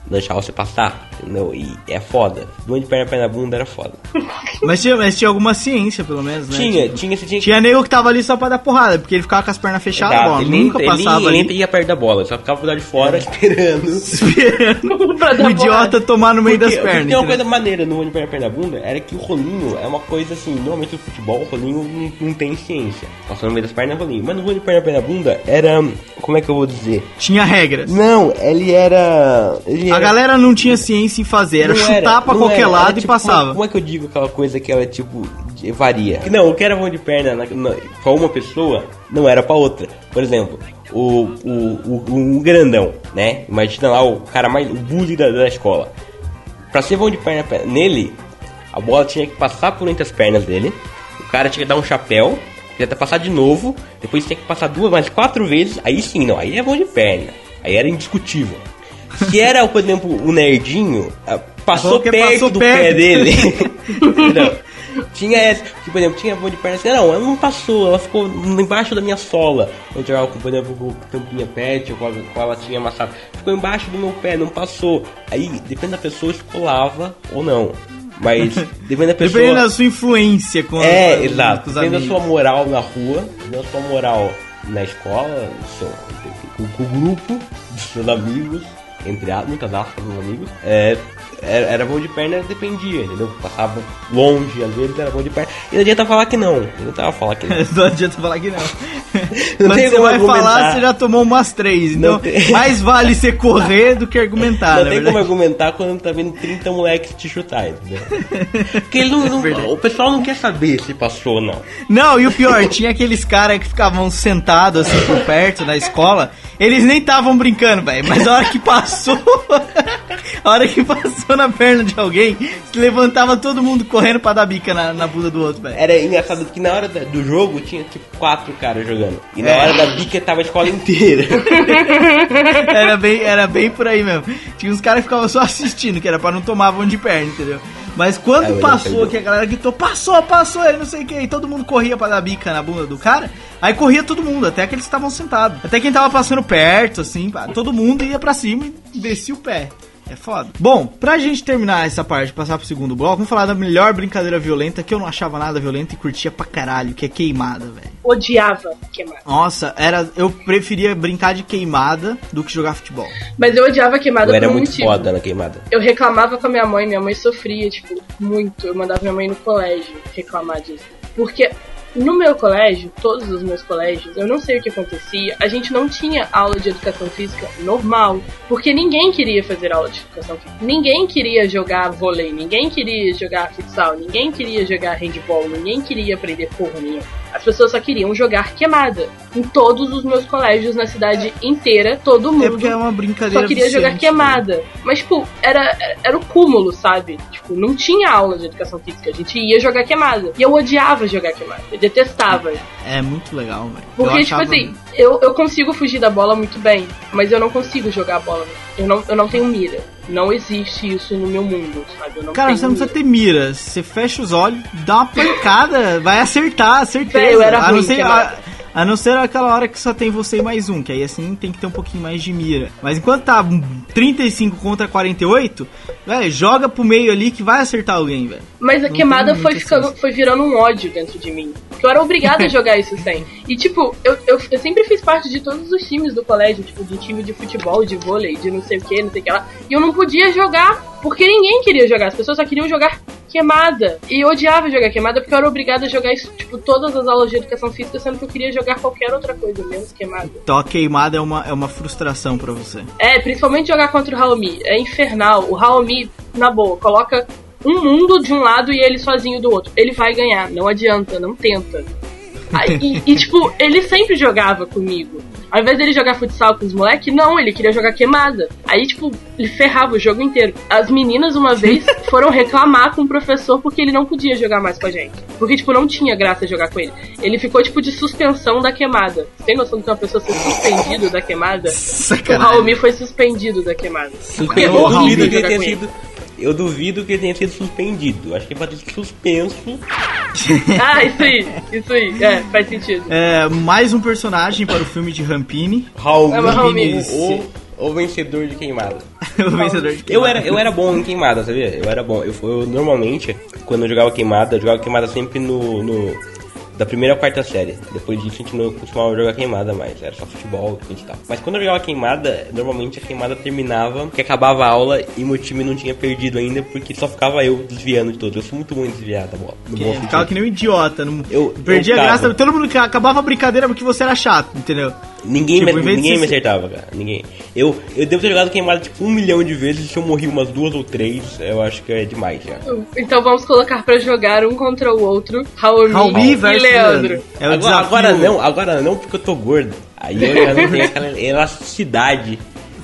não deixava você passar, entendeu? E é foda. Duas de perna, perna, bunda era foda. Mas tinha, mas tinha alguma ciência, pelo menos, né? Tinha, Tipo, tinha, tinha. Tinha nego que tava ali só pra dar porrada, porque ele ficava com as pernas fechadas, Exato, ó, ele nunca nem- passava ele nem, ali. ele ia perto da bola, só ficava lado de fora esperando. esperando Pra dar o idiota tomar no meio Porque- das porque pernas. Tem uma coisa maneira no perna perna bunda era que o rolinho é uma coisa assim, normalmente no futebol o rolinho não, não tem ciência. Passando no meio das pernas é rolinho. Mas no vôlei perna perna bunda era. Como é que eu vou dizer? Tinha regras. Não, ele era. Ele A era- galera não tinha ciência em fazer, era não chutar pra não qualquer era, lado era e tipo, passava. Como, como é que eu digo aquela coisa que ela tipo de- varia? Não, o que era vão de perna na, na, pra uma pessoa não era pra outra. Por exemplo, o, o, o, o grandão, né? Imagina lá o cara mais. o bully da, da escola. Pra ser vão de perna pe- nele, a bola tinha que passar por entre as pernas dele. O cara tinha que dar um chapéu, tinha que passar de novo, depois tinha que passar duas, mais quatro vezes. Aí sim, não, aí é vão de perna. Aí era indiscutível. Se era, por exemplo, o nerdinho, passou Porque perto passou do perto. pé dele. Tinha essa, que, por exemplo, tinha vão de perna assim, não, ela não passou, ela ficou embaixo da minha sola. Eu jogava por exemplo, com tampinha pet ou com a, com a latinha amassada. Ficou embaixo do meu pé, não passou. Aí, depende da pessoa, escolava ou não. Mas, depende da pessoa. Dependendo da sua influência com É, com- exato. com Depende da sua moral na rua, depende da sua moral na escola, seu- com, com o grupo dos seus amigos. Entre a- muitas aspas, meus amigos. É, era, era voo de perna, dependia, entendeu? Passava longe, às vezes era voo de perna. E não adianta falar que não. Não adianta falar que não. Não adianta falar que não. Não Quando você como vai falar, argumentar. você já tomou umas três. Então, tem- mais vale você correr do que argumentar, não tem como verdade. argumentar quando tá vendo 30 moleques te chutar, entendeu? Porque ele não, não- Verdade. o pessoal não quer saber se passou ou não. Não, e o pior, tinha aqueles caras que ficavam sentados assim por perto na escola. Eles nem estavam brincando, velho. Mas a hora que passou. a hora que passou na perna de alguém, levantava todo mundo correndo pra dar bica na, na bunda do outro, velho. Era engraçado que na hora da- do jogo tinha tipo quatro caras jogando. E na É. hora da bica tava a escola inteira. Era bem, era bem por aí mesmo. Tinha uns caras que ficavam só assistindo, que era pra não tomar vão de perna, entendeu? Mas É, quando eu passou, que a galera gritou, passou, passou, ele não sei o que, e todo mundo corria pra dar bica na bunda do cara, aí corria todo mundo, até que eles estavam sentados. Até quem tava passando perto, assim, pá, todo mundo ia pra cima e descia o pé. É foda. Bom, pra gente terminar essa parte, passar pro segundo bloco, vamos falar da melhor brincadeira violenta, que eu não achava nada violenta e curtia pra caralho, que é queimada, velho. Odiava queimada. Nossa, era, eu preferia brincar de queimada do que jogar futebol. Mas eu odiava queimada Eu era um muito motivo. foda na queimada. Eu reclamava com a minha mãe, minha mãe sofria, tipo, muito. Eu mandava minha mãe no colégio reclamar disso. Porque no meu colégio, todos os meus colégios, eu não sei o que acontecia, a gente não tinha aula de educação física normal. Porque ninguém queria fazer aula de educação física. Ninguém queria jogar vôlei, ninguém queria jogar futsal, ninguém queria jogar handball, ninguém queria aprender porra nenhuma. As pessoas só queriam jogar queimada. Em todos os meus colégios, na cidade inteira, todo mundo É porque é uma brincadeira só queria jogar viciante, queimada. Mas, tipo, era, era o cúmulo, sabe? Tipo, não tinha aula de educação física. A gente ia jogar queimada. E eu odiava jogar queimada. Eu detestava. né? É muito legal, velho. Porque, Eu tipo achava- assim, eu, eu consigo fugir da bola muito bem. Mas eu não consigo jogar a bola. Eu não, eu não tenho mira. Não existe isso no meu mundo, sabe? Eu não Cara, você não precisa ter mira. Você fecha os olhos, dá uma pancada, vai acertar, certeza. Eu era a, não ser, a, a não ser aquela hora que só tem você e mais um, que aí assim tem que ter um pouquinho mais de mira. Mas enquanto tá 35 contra 48, velho, joga pro meio ali que vai acertar alguém, velho. Mas a Não queimada foi ficando, ciência. foi virando um ódio dentro de mim. Porque eu era obrigada a jogar isso sem. E tipo, eu, eu, eu sempre fiz parte de todos os times do colégio, tipo, de time de futebol, de vôlei, de não sei o que, não sei o que lá. E eu não podia jogar, porque ninguém queria jogar. As pessoas só queriam jogar queimada. E eu odiava jogar queimada porque eu era obrigada a jogar isso, tipo, todas as aulas de educação física, sendo que eu queria jogar qualquer outra coisa, menos queimada. Então a queimada é uma, é uma frustração pra você. É, principalmente jogar contra o Raomi. É infernal. O Raomi, na boa, coloca um mundo de um lado e ele sozinho do outro. Ele vai ganhar, não adianta, não tenta. E, e, tipo, ele sempre jogava comigo. Ao invés dele jogar futsal com os moleques, não, ele queria jogar queimada. Aí, tipo, ele ferrava o jogo inteiro. As meninas, uma vez, foram reclamar com o professor porque ele não podia jogar mais com a gente. Porque, tipo, não tinha graça jogar com ele. Ele ficou, tipo, de suspensão da queimada. Você tem noção de que uma pessoa ser suspendido da queimada? O Sacanagem. Raomi foi suspendido da queimada. Porque Eu eu Raul, duvido horrível que ele jogar tenha com ele. sido. Eu duvido que ele tenha sido suspendido. Acho que ele vai ter suspenso. Ah, isso aí, isso aí. É, faz sentido. É, mais um personagem para o filme de Rampini. Raul, É, mas Raul o, o vencedor de queimada. o vencedor de Eu queimada. era, eu era bom em queimada, sabia? Eu era bom. Eu, eu normalmente, quando eu jogava queimada, eu jogava queimada sempre no. no- da primeira à quarta série. Depois disso a gente não costumava jogar queimada mais. Era só futebol e tal. Mas quando eu jogava queimada, normalmente a queimada terminava, que acabava a aula e meu time não tinha perdido ainda, porque só ficava eu desviando de todos. Eu sou muito bom em desviar da bola. No Que- Ficava sentido. que nem um idiota. Não... Eu- Perdia eu a ficava. graça. Todo mundo acabava a brincadeira porque você era chato, entendeu? Ninguém, Tipo, me, ninguém me acertava, cara. Ninguém. Eu, eu devo ter jogado queimada tipo um milhão de vezes. Se eu morri umas duas ou três, eu acho que é demais já. Então vamos colocar pra jogar um contra o outro, Raul Raulmi e versus Leandro. Leandro. É o agora, agora não, agora não porque eu tô gordo. Aí eu já não tenho aquela elasticidade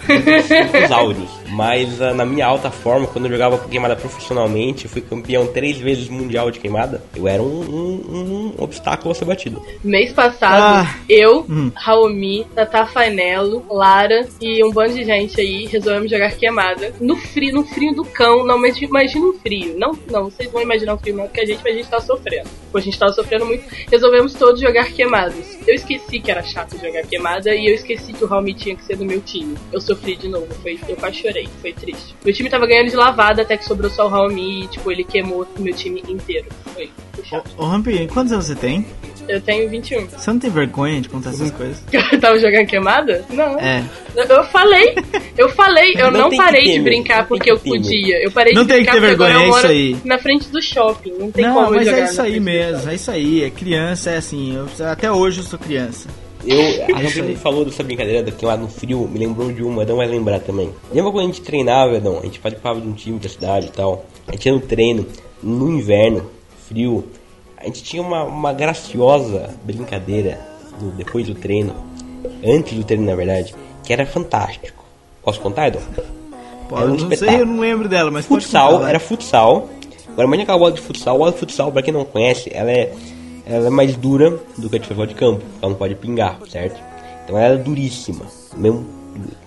dos, áureos. Mas ah, na minha alta forma, quando eu jogava queimada profissionalmente, eu fui campeão três vezes mundial de queimada. Eu era um, um- um obstáculo a ser batido. Mês passado, Ah. eu, Hum. Raomi, Tata Fainello, Lara e um bando de gente aí resolvemos jogar queimada no frio, no frio do cão. Não, mas imagina um frio. Não, não, vocês vão imaginar um frio não, porque a gente, mas a gente tá sofrendo. A gente tava sofrendo muito. Resolvemos todos jogar queimadas. Eu esqueci que era chato jogar queimada e eu esqueci que o Raomi tinha que ser do meu time. Eu sofri de novo, foi, eu quase chorei, foi triste. Meu time tava ganhando de lavada até que sobrou só o Raomi e, tipo, ele queimou o meu time inteiro. Foi, foi chato. Ô, Rampini, quantos anos você tem? Eu tenho 21. Você não tem vergonha de contar essas coisas? Eu tava jogando queimada? Não. É. Eu, eu falei, eu falei, eu Não não, parei de brincar Não porque que eu podia. Eu parei Não de tem que brincar ter porque agora vergonha, eu é isso moro aí. na frente do shopping. Não tem não, como eu mas jogar é na isso aí frente do mesmo, shopping. é isso aí. É criança, é assim. eu- até hoje eu sou criança. Eu, a gente falou dessa brincadeira daqui lá no frio, me lembrou de uma, Adão vai lembrar também. Lembra quando a gente treinava, Adão? A gente participava de um time da cidade e tal. A gente ia no treino, no inverno, frio. A gente tinha uma, uma graciosa brincadeira no- depois do treino, antes do treino na verdade, que era fantástico. Posso contar? Pô, Era um eu não sei, eu não lembro dela, mas pode Futsal, contar, era futsal. Agora imagina aquela bola de futsal. A bola de futsal, pra quem não conhece, ela é, ela é mais dura do que a de futebol de campo. Ela não pode pingar, certo? Então ela era duríssima. Mesmo,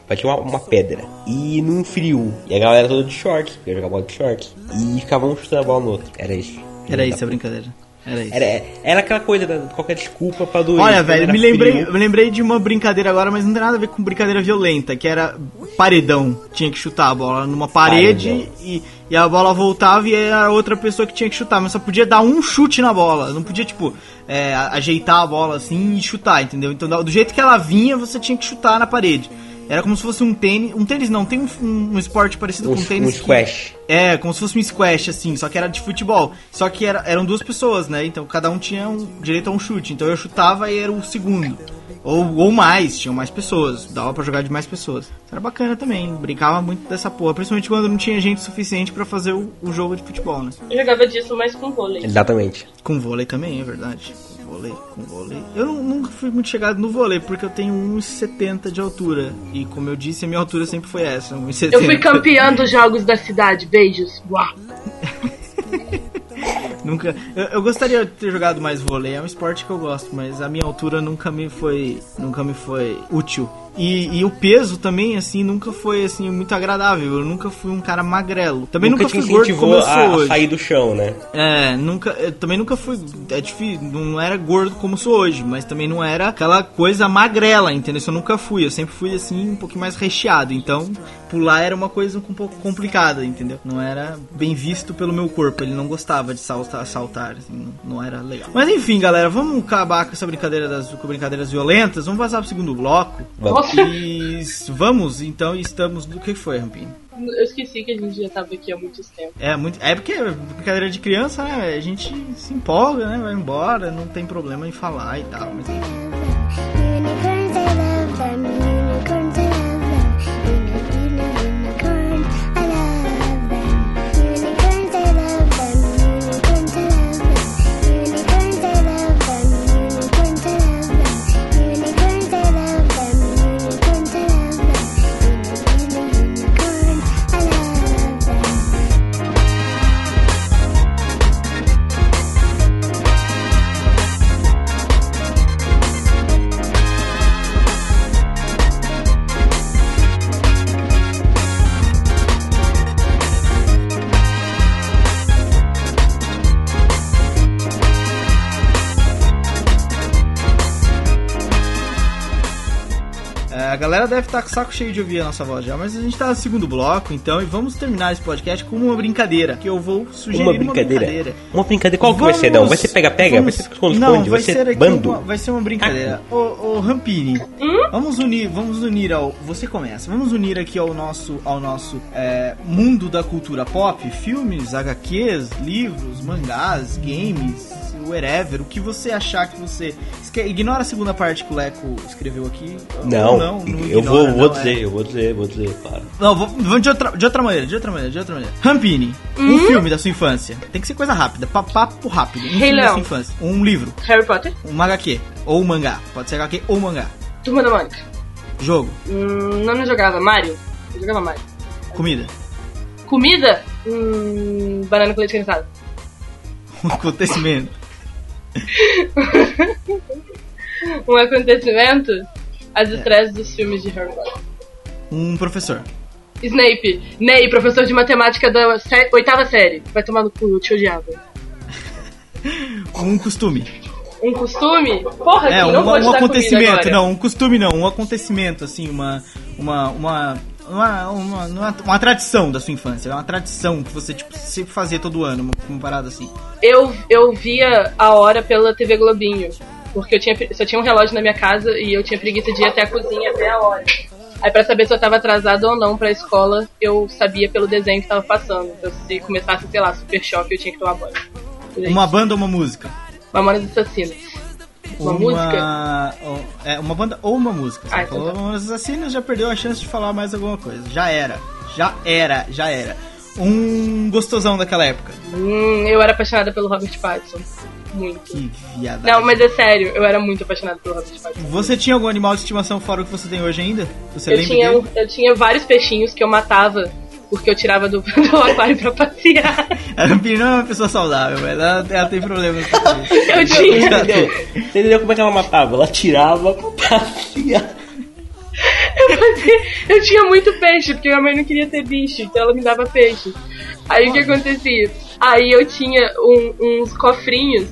parecia uma, uma pedra. E num frio. E a galera toda de shorts, ia jogar bola de shorts. E ficava um chutando a bola no outro. Era isso. Era isso a brincadeira. Era isso. Era, era aquela coisa, da, qualquer desculpa pra doer. Olha, velho, me lembrei, me lembrei de uma brincadeira agora, mas não tem nada a ver com brincadeira violenta, que era paredão. Tinha que chutar a bola numa parede Paredão. e, e a bola voltava e era outra pessoa que tinha que chutar, mas só podia dar um chute na bola. Não podia, tipo, é, a- ajeitar a bola assim e chutar, entendeu? Então, do jeito que ela vinha, você tinha que chutar na parede. Era como se fosse um tênis. Um tênis não, tem um, um, um esporte parecido um, com um um tênis. que- squash. é, como se fosse um squash, assim, só que era de futebol. Só que era- eram duas pessoas, né? Então cada um tinha um, direito a um chute. Então eu chutava e era o segundo. Ou, ou mais, tinham mais pessoas. Dava pra jogar de mais pessoas. Isso era bacana também. Brincava muito dessa porra. Principalmente quando não tinha gente suficiente pra fazer o, o jogo de futebol, né? Eu jogava disso mais com vôlei. Exatamente. Com vôlei também, é verdade. Vôlei, com vôlei. Eu nu- nunca fui muito chegado no vôlei, porque eu tenho 1,70 de altura. E como eu disse, a minha altura sempre foi essa, 1,70. Eu fui campeã dos jogos da cidade. Beijos. Uau. Nunca. Eu, eu gostaria de ter jogado mais vôlei, é um esporte que eu gosto, mas a minha altura nunca me foi. Nunca me foi útil. E, e o peso também, assim, nunca foi assim muito agradável. Eu nunca fui um cara magrelo. Também nunca, te fui gordo como eu sou a, a hoje. sair do chão, né? É, nunca. Eu também nunca fui. É difícil. Não era gordo como sou hoje, mas também não era aquela coisa magrela, entendeu? Isso eu nunca fui. Eu sempre fui assim, um pouquinho mais recheado. Então, pular era uma coisa um pouco complicada, entendeu? Não era bem visto pelo meu corpo. Ele não gostava de saltar, saltar assim, não, era legal. Mas enfim, galera, vamos acabar com essa brincadeira das com brincadeiras violentas. Vamos passar pro segundo bloco. Vamos. E vamos, então, estamos. O que foi, Rampinho? Eu esqueci que a gente já tava aqui há muito tempo. É, muito, é porque brincadeira de criança, né? A gente se empolga, né? Vai embora, não tem problema em falar e tal. Mas enfim. Deve estar com o saco cheio de ouvir a nossa voz já, mas a gente tá no segundo bloco, então, e vamos terminar esse podcast com uma brincadeira, que eu vou sugerir Uma uma brincadeira. brincadeira. Uma brincadeira. Qual que vai ser, não? Vai ser pega-pega? Vai vamos- ser esconde-esconde? Não, Vai, vai ser, ser aqui bando? uma, vai ser uma brincadeira. Ô, ô Rampini, vamos unir, vamos unir ao. Você começa. Vamos unir aqui ao nosso, ao nosso é, mundo da cultura pop, filmes, HQs, livros, mangás, games, whatever. O que você achar que você. Ignora a segunda parte que o Leco escreveu aqui. Não, não, não eu vou, ignora, vou não, é. dizer, eu vou dizer, vou dizer, claro. Não, vou- vamos de outra, de outra maneira, de outra maneira, de outra maneira. Rampini, um filme da sua infância. Tem que ser coisa rápida, pa- papo rápido. Um Rei filme da sua infância. Um livro, Harry Potter, um HQ, ou um mangá. Pode ser HQ ou mangá. Turma da Mônica. Jogo, Hum, não, não jogava. Mario. Eu jogava Mario. comida, Comida? Hum, banana com leite condensado. um acontecimento, Um acontecimento? As estresses dos filmes de Harry Potter. um professor, Snape. Ney, professor de matemática da sé- oitava série. Vai tomar no cu, eu te odiava. um costume. Um costume? Porra, É, um, não vou te um comida acontecimento, não, um costume não, um acontecimento, assim, uma, uma, uma, uma, uma, uma, uma tradição da sua infância, uma tradição que você tipo, sempre fazia todo ano, uma, parada assim. Eu, eu via a hora pela TV Globinho. Porque eu tinha, só tinha um relógio na minha casa e eu tinha preguiça de ir até a cozinha ver a hora. Aí pra saber se eu tava atrasado ou não pra escola, eu sabia pelo desenho que tava passando. Então se começasse, sei lá, super choque, eu tinha que tomar banho. Uma banda ou uma música? Mamonas Assassinas. Uma, música? ou- É, uma banda ou uma música. Você Ah, então falou tá. Mamonas Assassinas, já perdeu a chance de falar mais alguma coisa. Já era. Já era, já era. Um gostosão daquela época. Hum, eu era apaixonada pelo Robert Pattinson. Muito. Que viadagem. Não, mas é sério, eu era muito apaixonada pelo Robert Pattinson. Você tinha algum animal de estimação fora o que você tem hoje ainda? Você Eu lembra tinha, dele? eu tinha vários peixinhos que eu matava porque eu tirava do, do aquário pra passear. A Pino não é uma pessoa saudável. Ela, ela tem problemas com isso. Eu tinha. Entendeu? Você entendeu como é que ela matava? Ela tirava pra passear. Eu, fazia- eu tinha muito peixe, porque minha mãe não queria ter bicho, então ela me dava peixe. Aí o que acontecia? Aí eu tinha um- uns cofrinhos,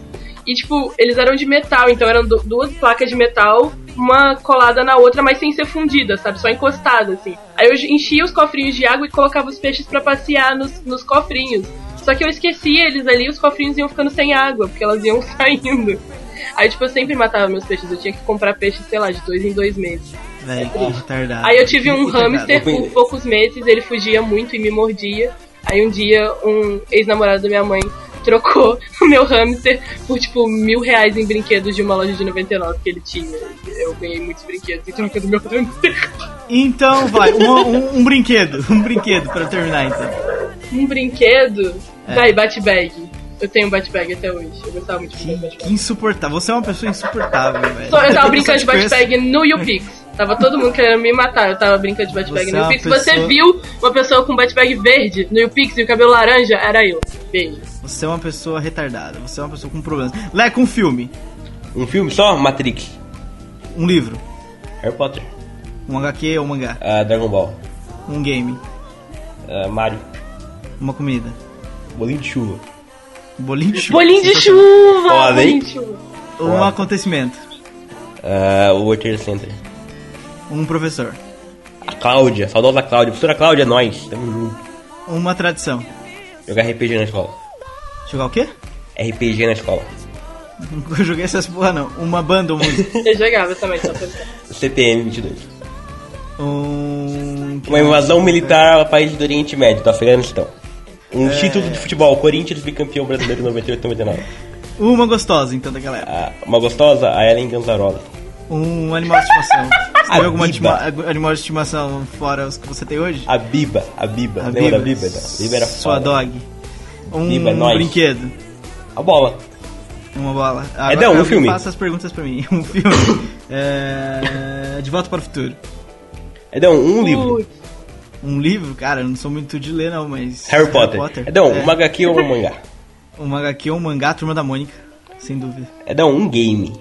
e tipo, eles eram de metal, então eram du- duas placas de metal, uma colada na outra, mas sem ser fundida, sabe? Só encostada, assim. Aí eu enchia os cofrinhos de água e colocava os peixes pra passear nos, nos cofrinhos. Só que eu esquecia eles ali, os cofrinhos iam ficando sem água, porque elas iam saindo. Aí, tipo, eu sempre matava meus peixes, eu tinha que comprar peixe, sei lá, de dois em dois meses. Velho, que retardado. Aí eu tive um hamster por poucos meses, ele fugia muito e me mordia. Aí um dia um ex-namorado da minha mãe trocou o meu hamster por tipo mil reais em brinquedos de uma loja de 99 que ele tinha. Eu ganhei muitos brinquedos em troca do meu hamster. Então vai, um, um- um brinquedo. Um brinquedo pra terminar então. Um brinquedo? É. Vai, bate-bag. Eu tenho um bate-bag até hoje. Eu gostava muito de Que, bate-bag. que insuportável. Você é uma pessoa insuportável, velho. Só- Eu tava brincando de bate-bag no YouPix. Tava todo mundo querendo me matar. Eu tava brincando de bate-bag Você no é YouPix. Se você pessoa- viu uma pessoa com bate-bag verde no YouPix e o cabelo laranja, era eu. Beijo. Você é uma pessoa retardada. Você é uma pessoa com problemas. Leca, um filme. Um filme só? Matrix. Um livro. Harry Potter. Um HQ ou um mangá. Ah, Dragon Ball. Um game. Ah, Mario. Uma comida. Bolinho de chuva. Bolinho de chuva. Bolinho de chuva! Bolinho de chuva. Um acontecimento. Ah, o World Trade Center. Um professor. A Cláudia, saudosa Cláudia. Professora Cláudia, é nóis. Tamo junto. Uma tradição. Jogar RPG na escola. Jogar o quê? RPG na escola. Nunca joguei essas porra não. Uma banda ou música. Eu jogava também, só pra CPM 22. Um... Uma invasão militar ao país do Oriente Médio, do Afeganistão. Um É. título de futebol, Corinthians bicampeão brasileiro 98-99. Uma gostosa, então, daquela época. Ah, uma gostosa, a Ellen Ganzarola. Um animal de estimação. Você A teve alguma Biba. estima- animal de estimação fora os que você tem hoje? A Biba, a Biba. A Lembra da Biba. Biba? Não, a Biba era Sua foda. dog. Um Biba é nóis. brinquedo. A bola. Uma bola. Edão, um alguém filme. Faça as perguntas pra mim. Um filme. É... De Volta para o Futuro. Edão, um livro. Putz, Um livro? Cara, eu não sou muito de ler, não, mas. Harry Potter. Edão, é. uma HQ ou um mangá? Um HQ ou um mangá, Turma da Mônica. Sem dúvida. Edão, um game.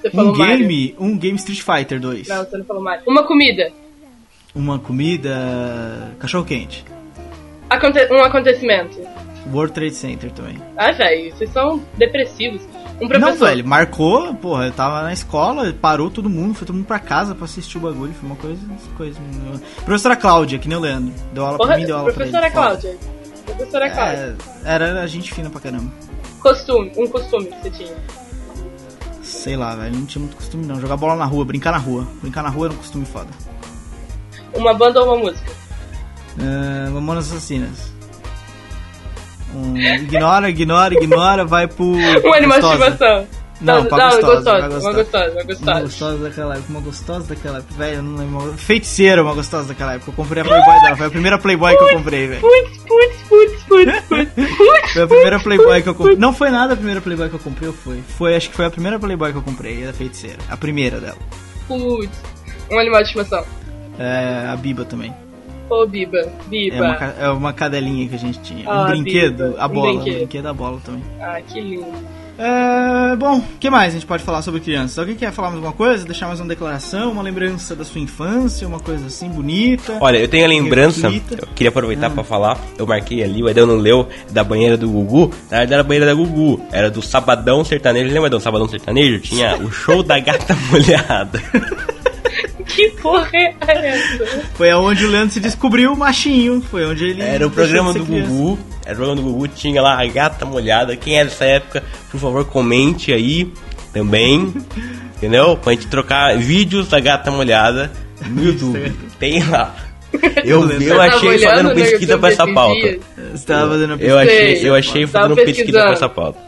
Você falou Um Mario. game, um game Street Fighter 2. Não, você não falou Mario. Uma comida. Uma comida. Cachorro quente. Aconte- um acontecimento. World Trade Center também. Ah, velho, vocês são depressivos. Um Não, professor. velho, marcou, porra, eu tava na escola, parou todo mundo, foi todo mundo pra casa pra assistir o bagulho, foi uma coisa, coisa. Professora Cláudia, que nem o Leandro, deu aula Porra, pra mim, deu aula professora pra ele. Cláudia. Professora Cláudia. É, era gente fina pra caramba. Costume, um costume que você tinha. Sei lá, velho, não tinha muito costume não. Jogar bola na rua, brincar na rua. Brincar na rua era um costume foda. Uma banda ou uma música? Uh, Mamonas Assassinas. Um, ignora, ignora, ignora, vai pro. Um gostosa. estimação. Não, não, gostosa, uma gostosa. gostosa, uma Uma gostosa. daquela época, uma gostosa daquela época, velho, não lembro. Feiticeira, uma gostosa daquela época. Eu comprei a Playboy dela, foi a primeira Playboy que eu comprei, velho. Putz, putz, putz, putz, putz. Foi a primeira Playboy que eu comprei. Não foi nada a primeira Playboy que eu comprei, ou foi? Foi, acho que foi a primeira Playboy que eu comprei, a feiticeira. A primeira dela. Putz. Um animal de estimação. É, a Biba também. Ô, Biba, Biba. É uma, é uma cadelinha que a gente tinha. Ah, um brinquedo, Biba, a um bola. Um brinquedo. brinquedo, a bola também. Ah, que lindo. É, bom, o que mais a gente pode falar sobre crianças? Alguém quer falar mais alguma coisa? Deixar mais uma declaração, uma lembrança da sua infância, uma coisa assim bonita? Olha, eu tenho a lembrança, Reflita. eu queria aproveitar Ah. pra falar, eu marquei ali, o Edão não leu, da banheira do Gugu, na verdade era a banheira da Gugu, era do Sabadão Sertanejo, lembra do Sabadão Sertanejo? Tinha o show da gata molhada. Que porra é essa? Foi aonde o Leandro se descobriu machinho. Foi onde ele. Era o programa do criança. Gugu. Era o programa do Gugu, tinha lá a gata molhada. Quem é dessa época, por favor, comente aí também. entendeu? Pra gente trocar vídeos da gata molhada no YouTube. Tem lá. Eu, eu Você achei tava fazendo pesquisa pra essa pauta. Você tava fazendo a Eu pesquisa. achei, eu achei fazendo pesquisa pra essa pauta.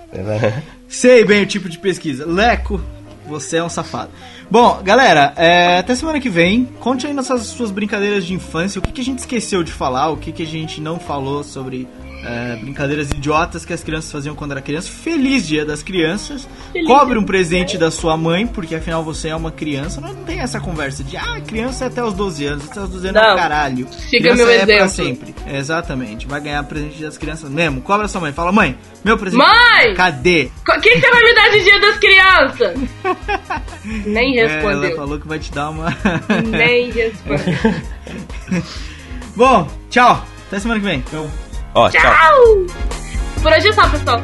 Sei bem o tipo de pesquisa. Leco, você é um safado. Bom, galera, é, até semana que vem. Conte aí nossas suas brincadeiras de infância. O que, que a gente esqueceu de falar, o que, que a gente não falou sobre é, brincadeiras idiotas que as crianças faziam quando era criança. Feliz Dia das Crianças. Feliz Cobre um presente da sua mãe, porque afinal você é uma criança. Não tem essa conversa de, ah, criança é até os 12 anos. Até os 12 anos é Não. um caralho. Siga criança meu é pra exemplo. sempre. Exatamente. Vai ganhar presente das crianças mesmo. Cobra sua mãe. Fala, mãe, meu presente. Mãe! Cadê? O que, você vai me dar de dia das crianças? Nem É, ela respondeu. falou que vai te dar uma. Nem respondeu. Bom, tchau. Até semana que vem. Ó, tchau. Tchau! Por hoje é só, pessoal.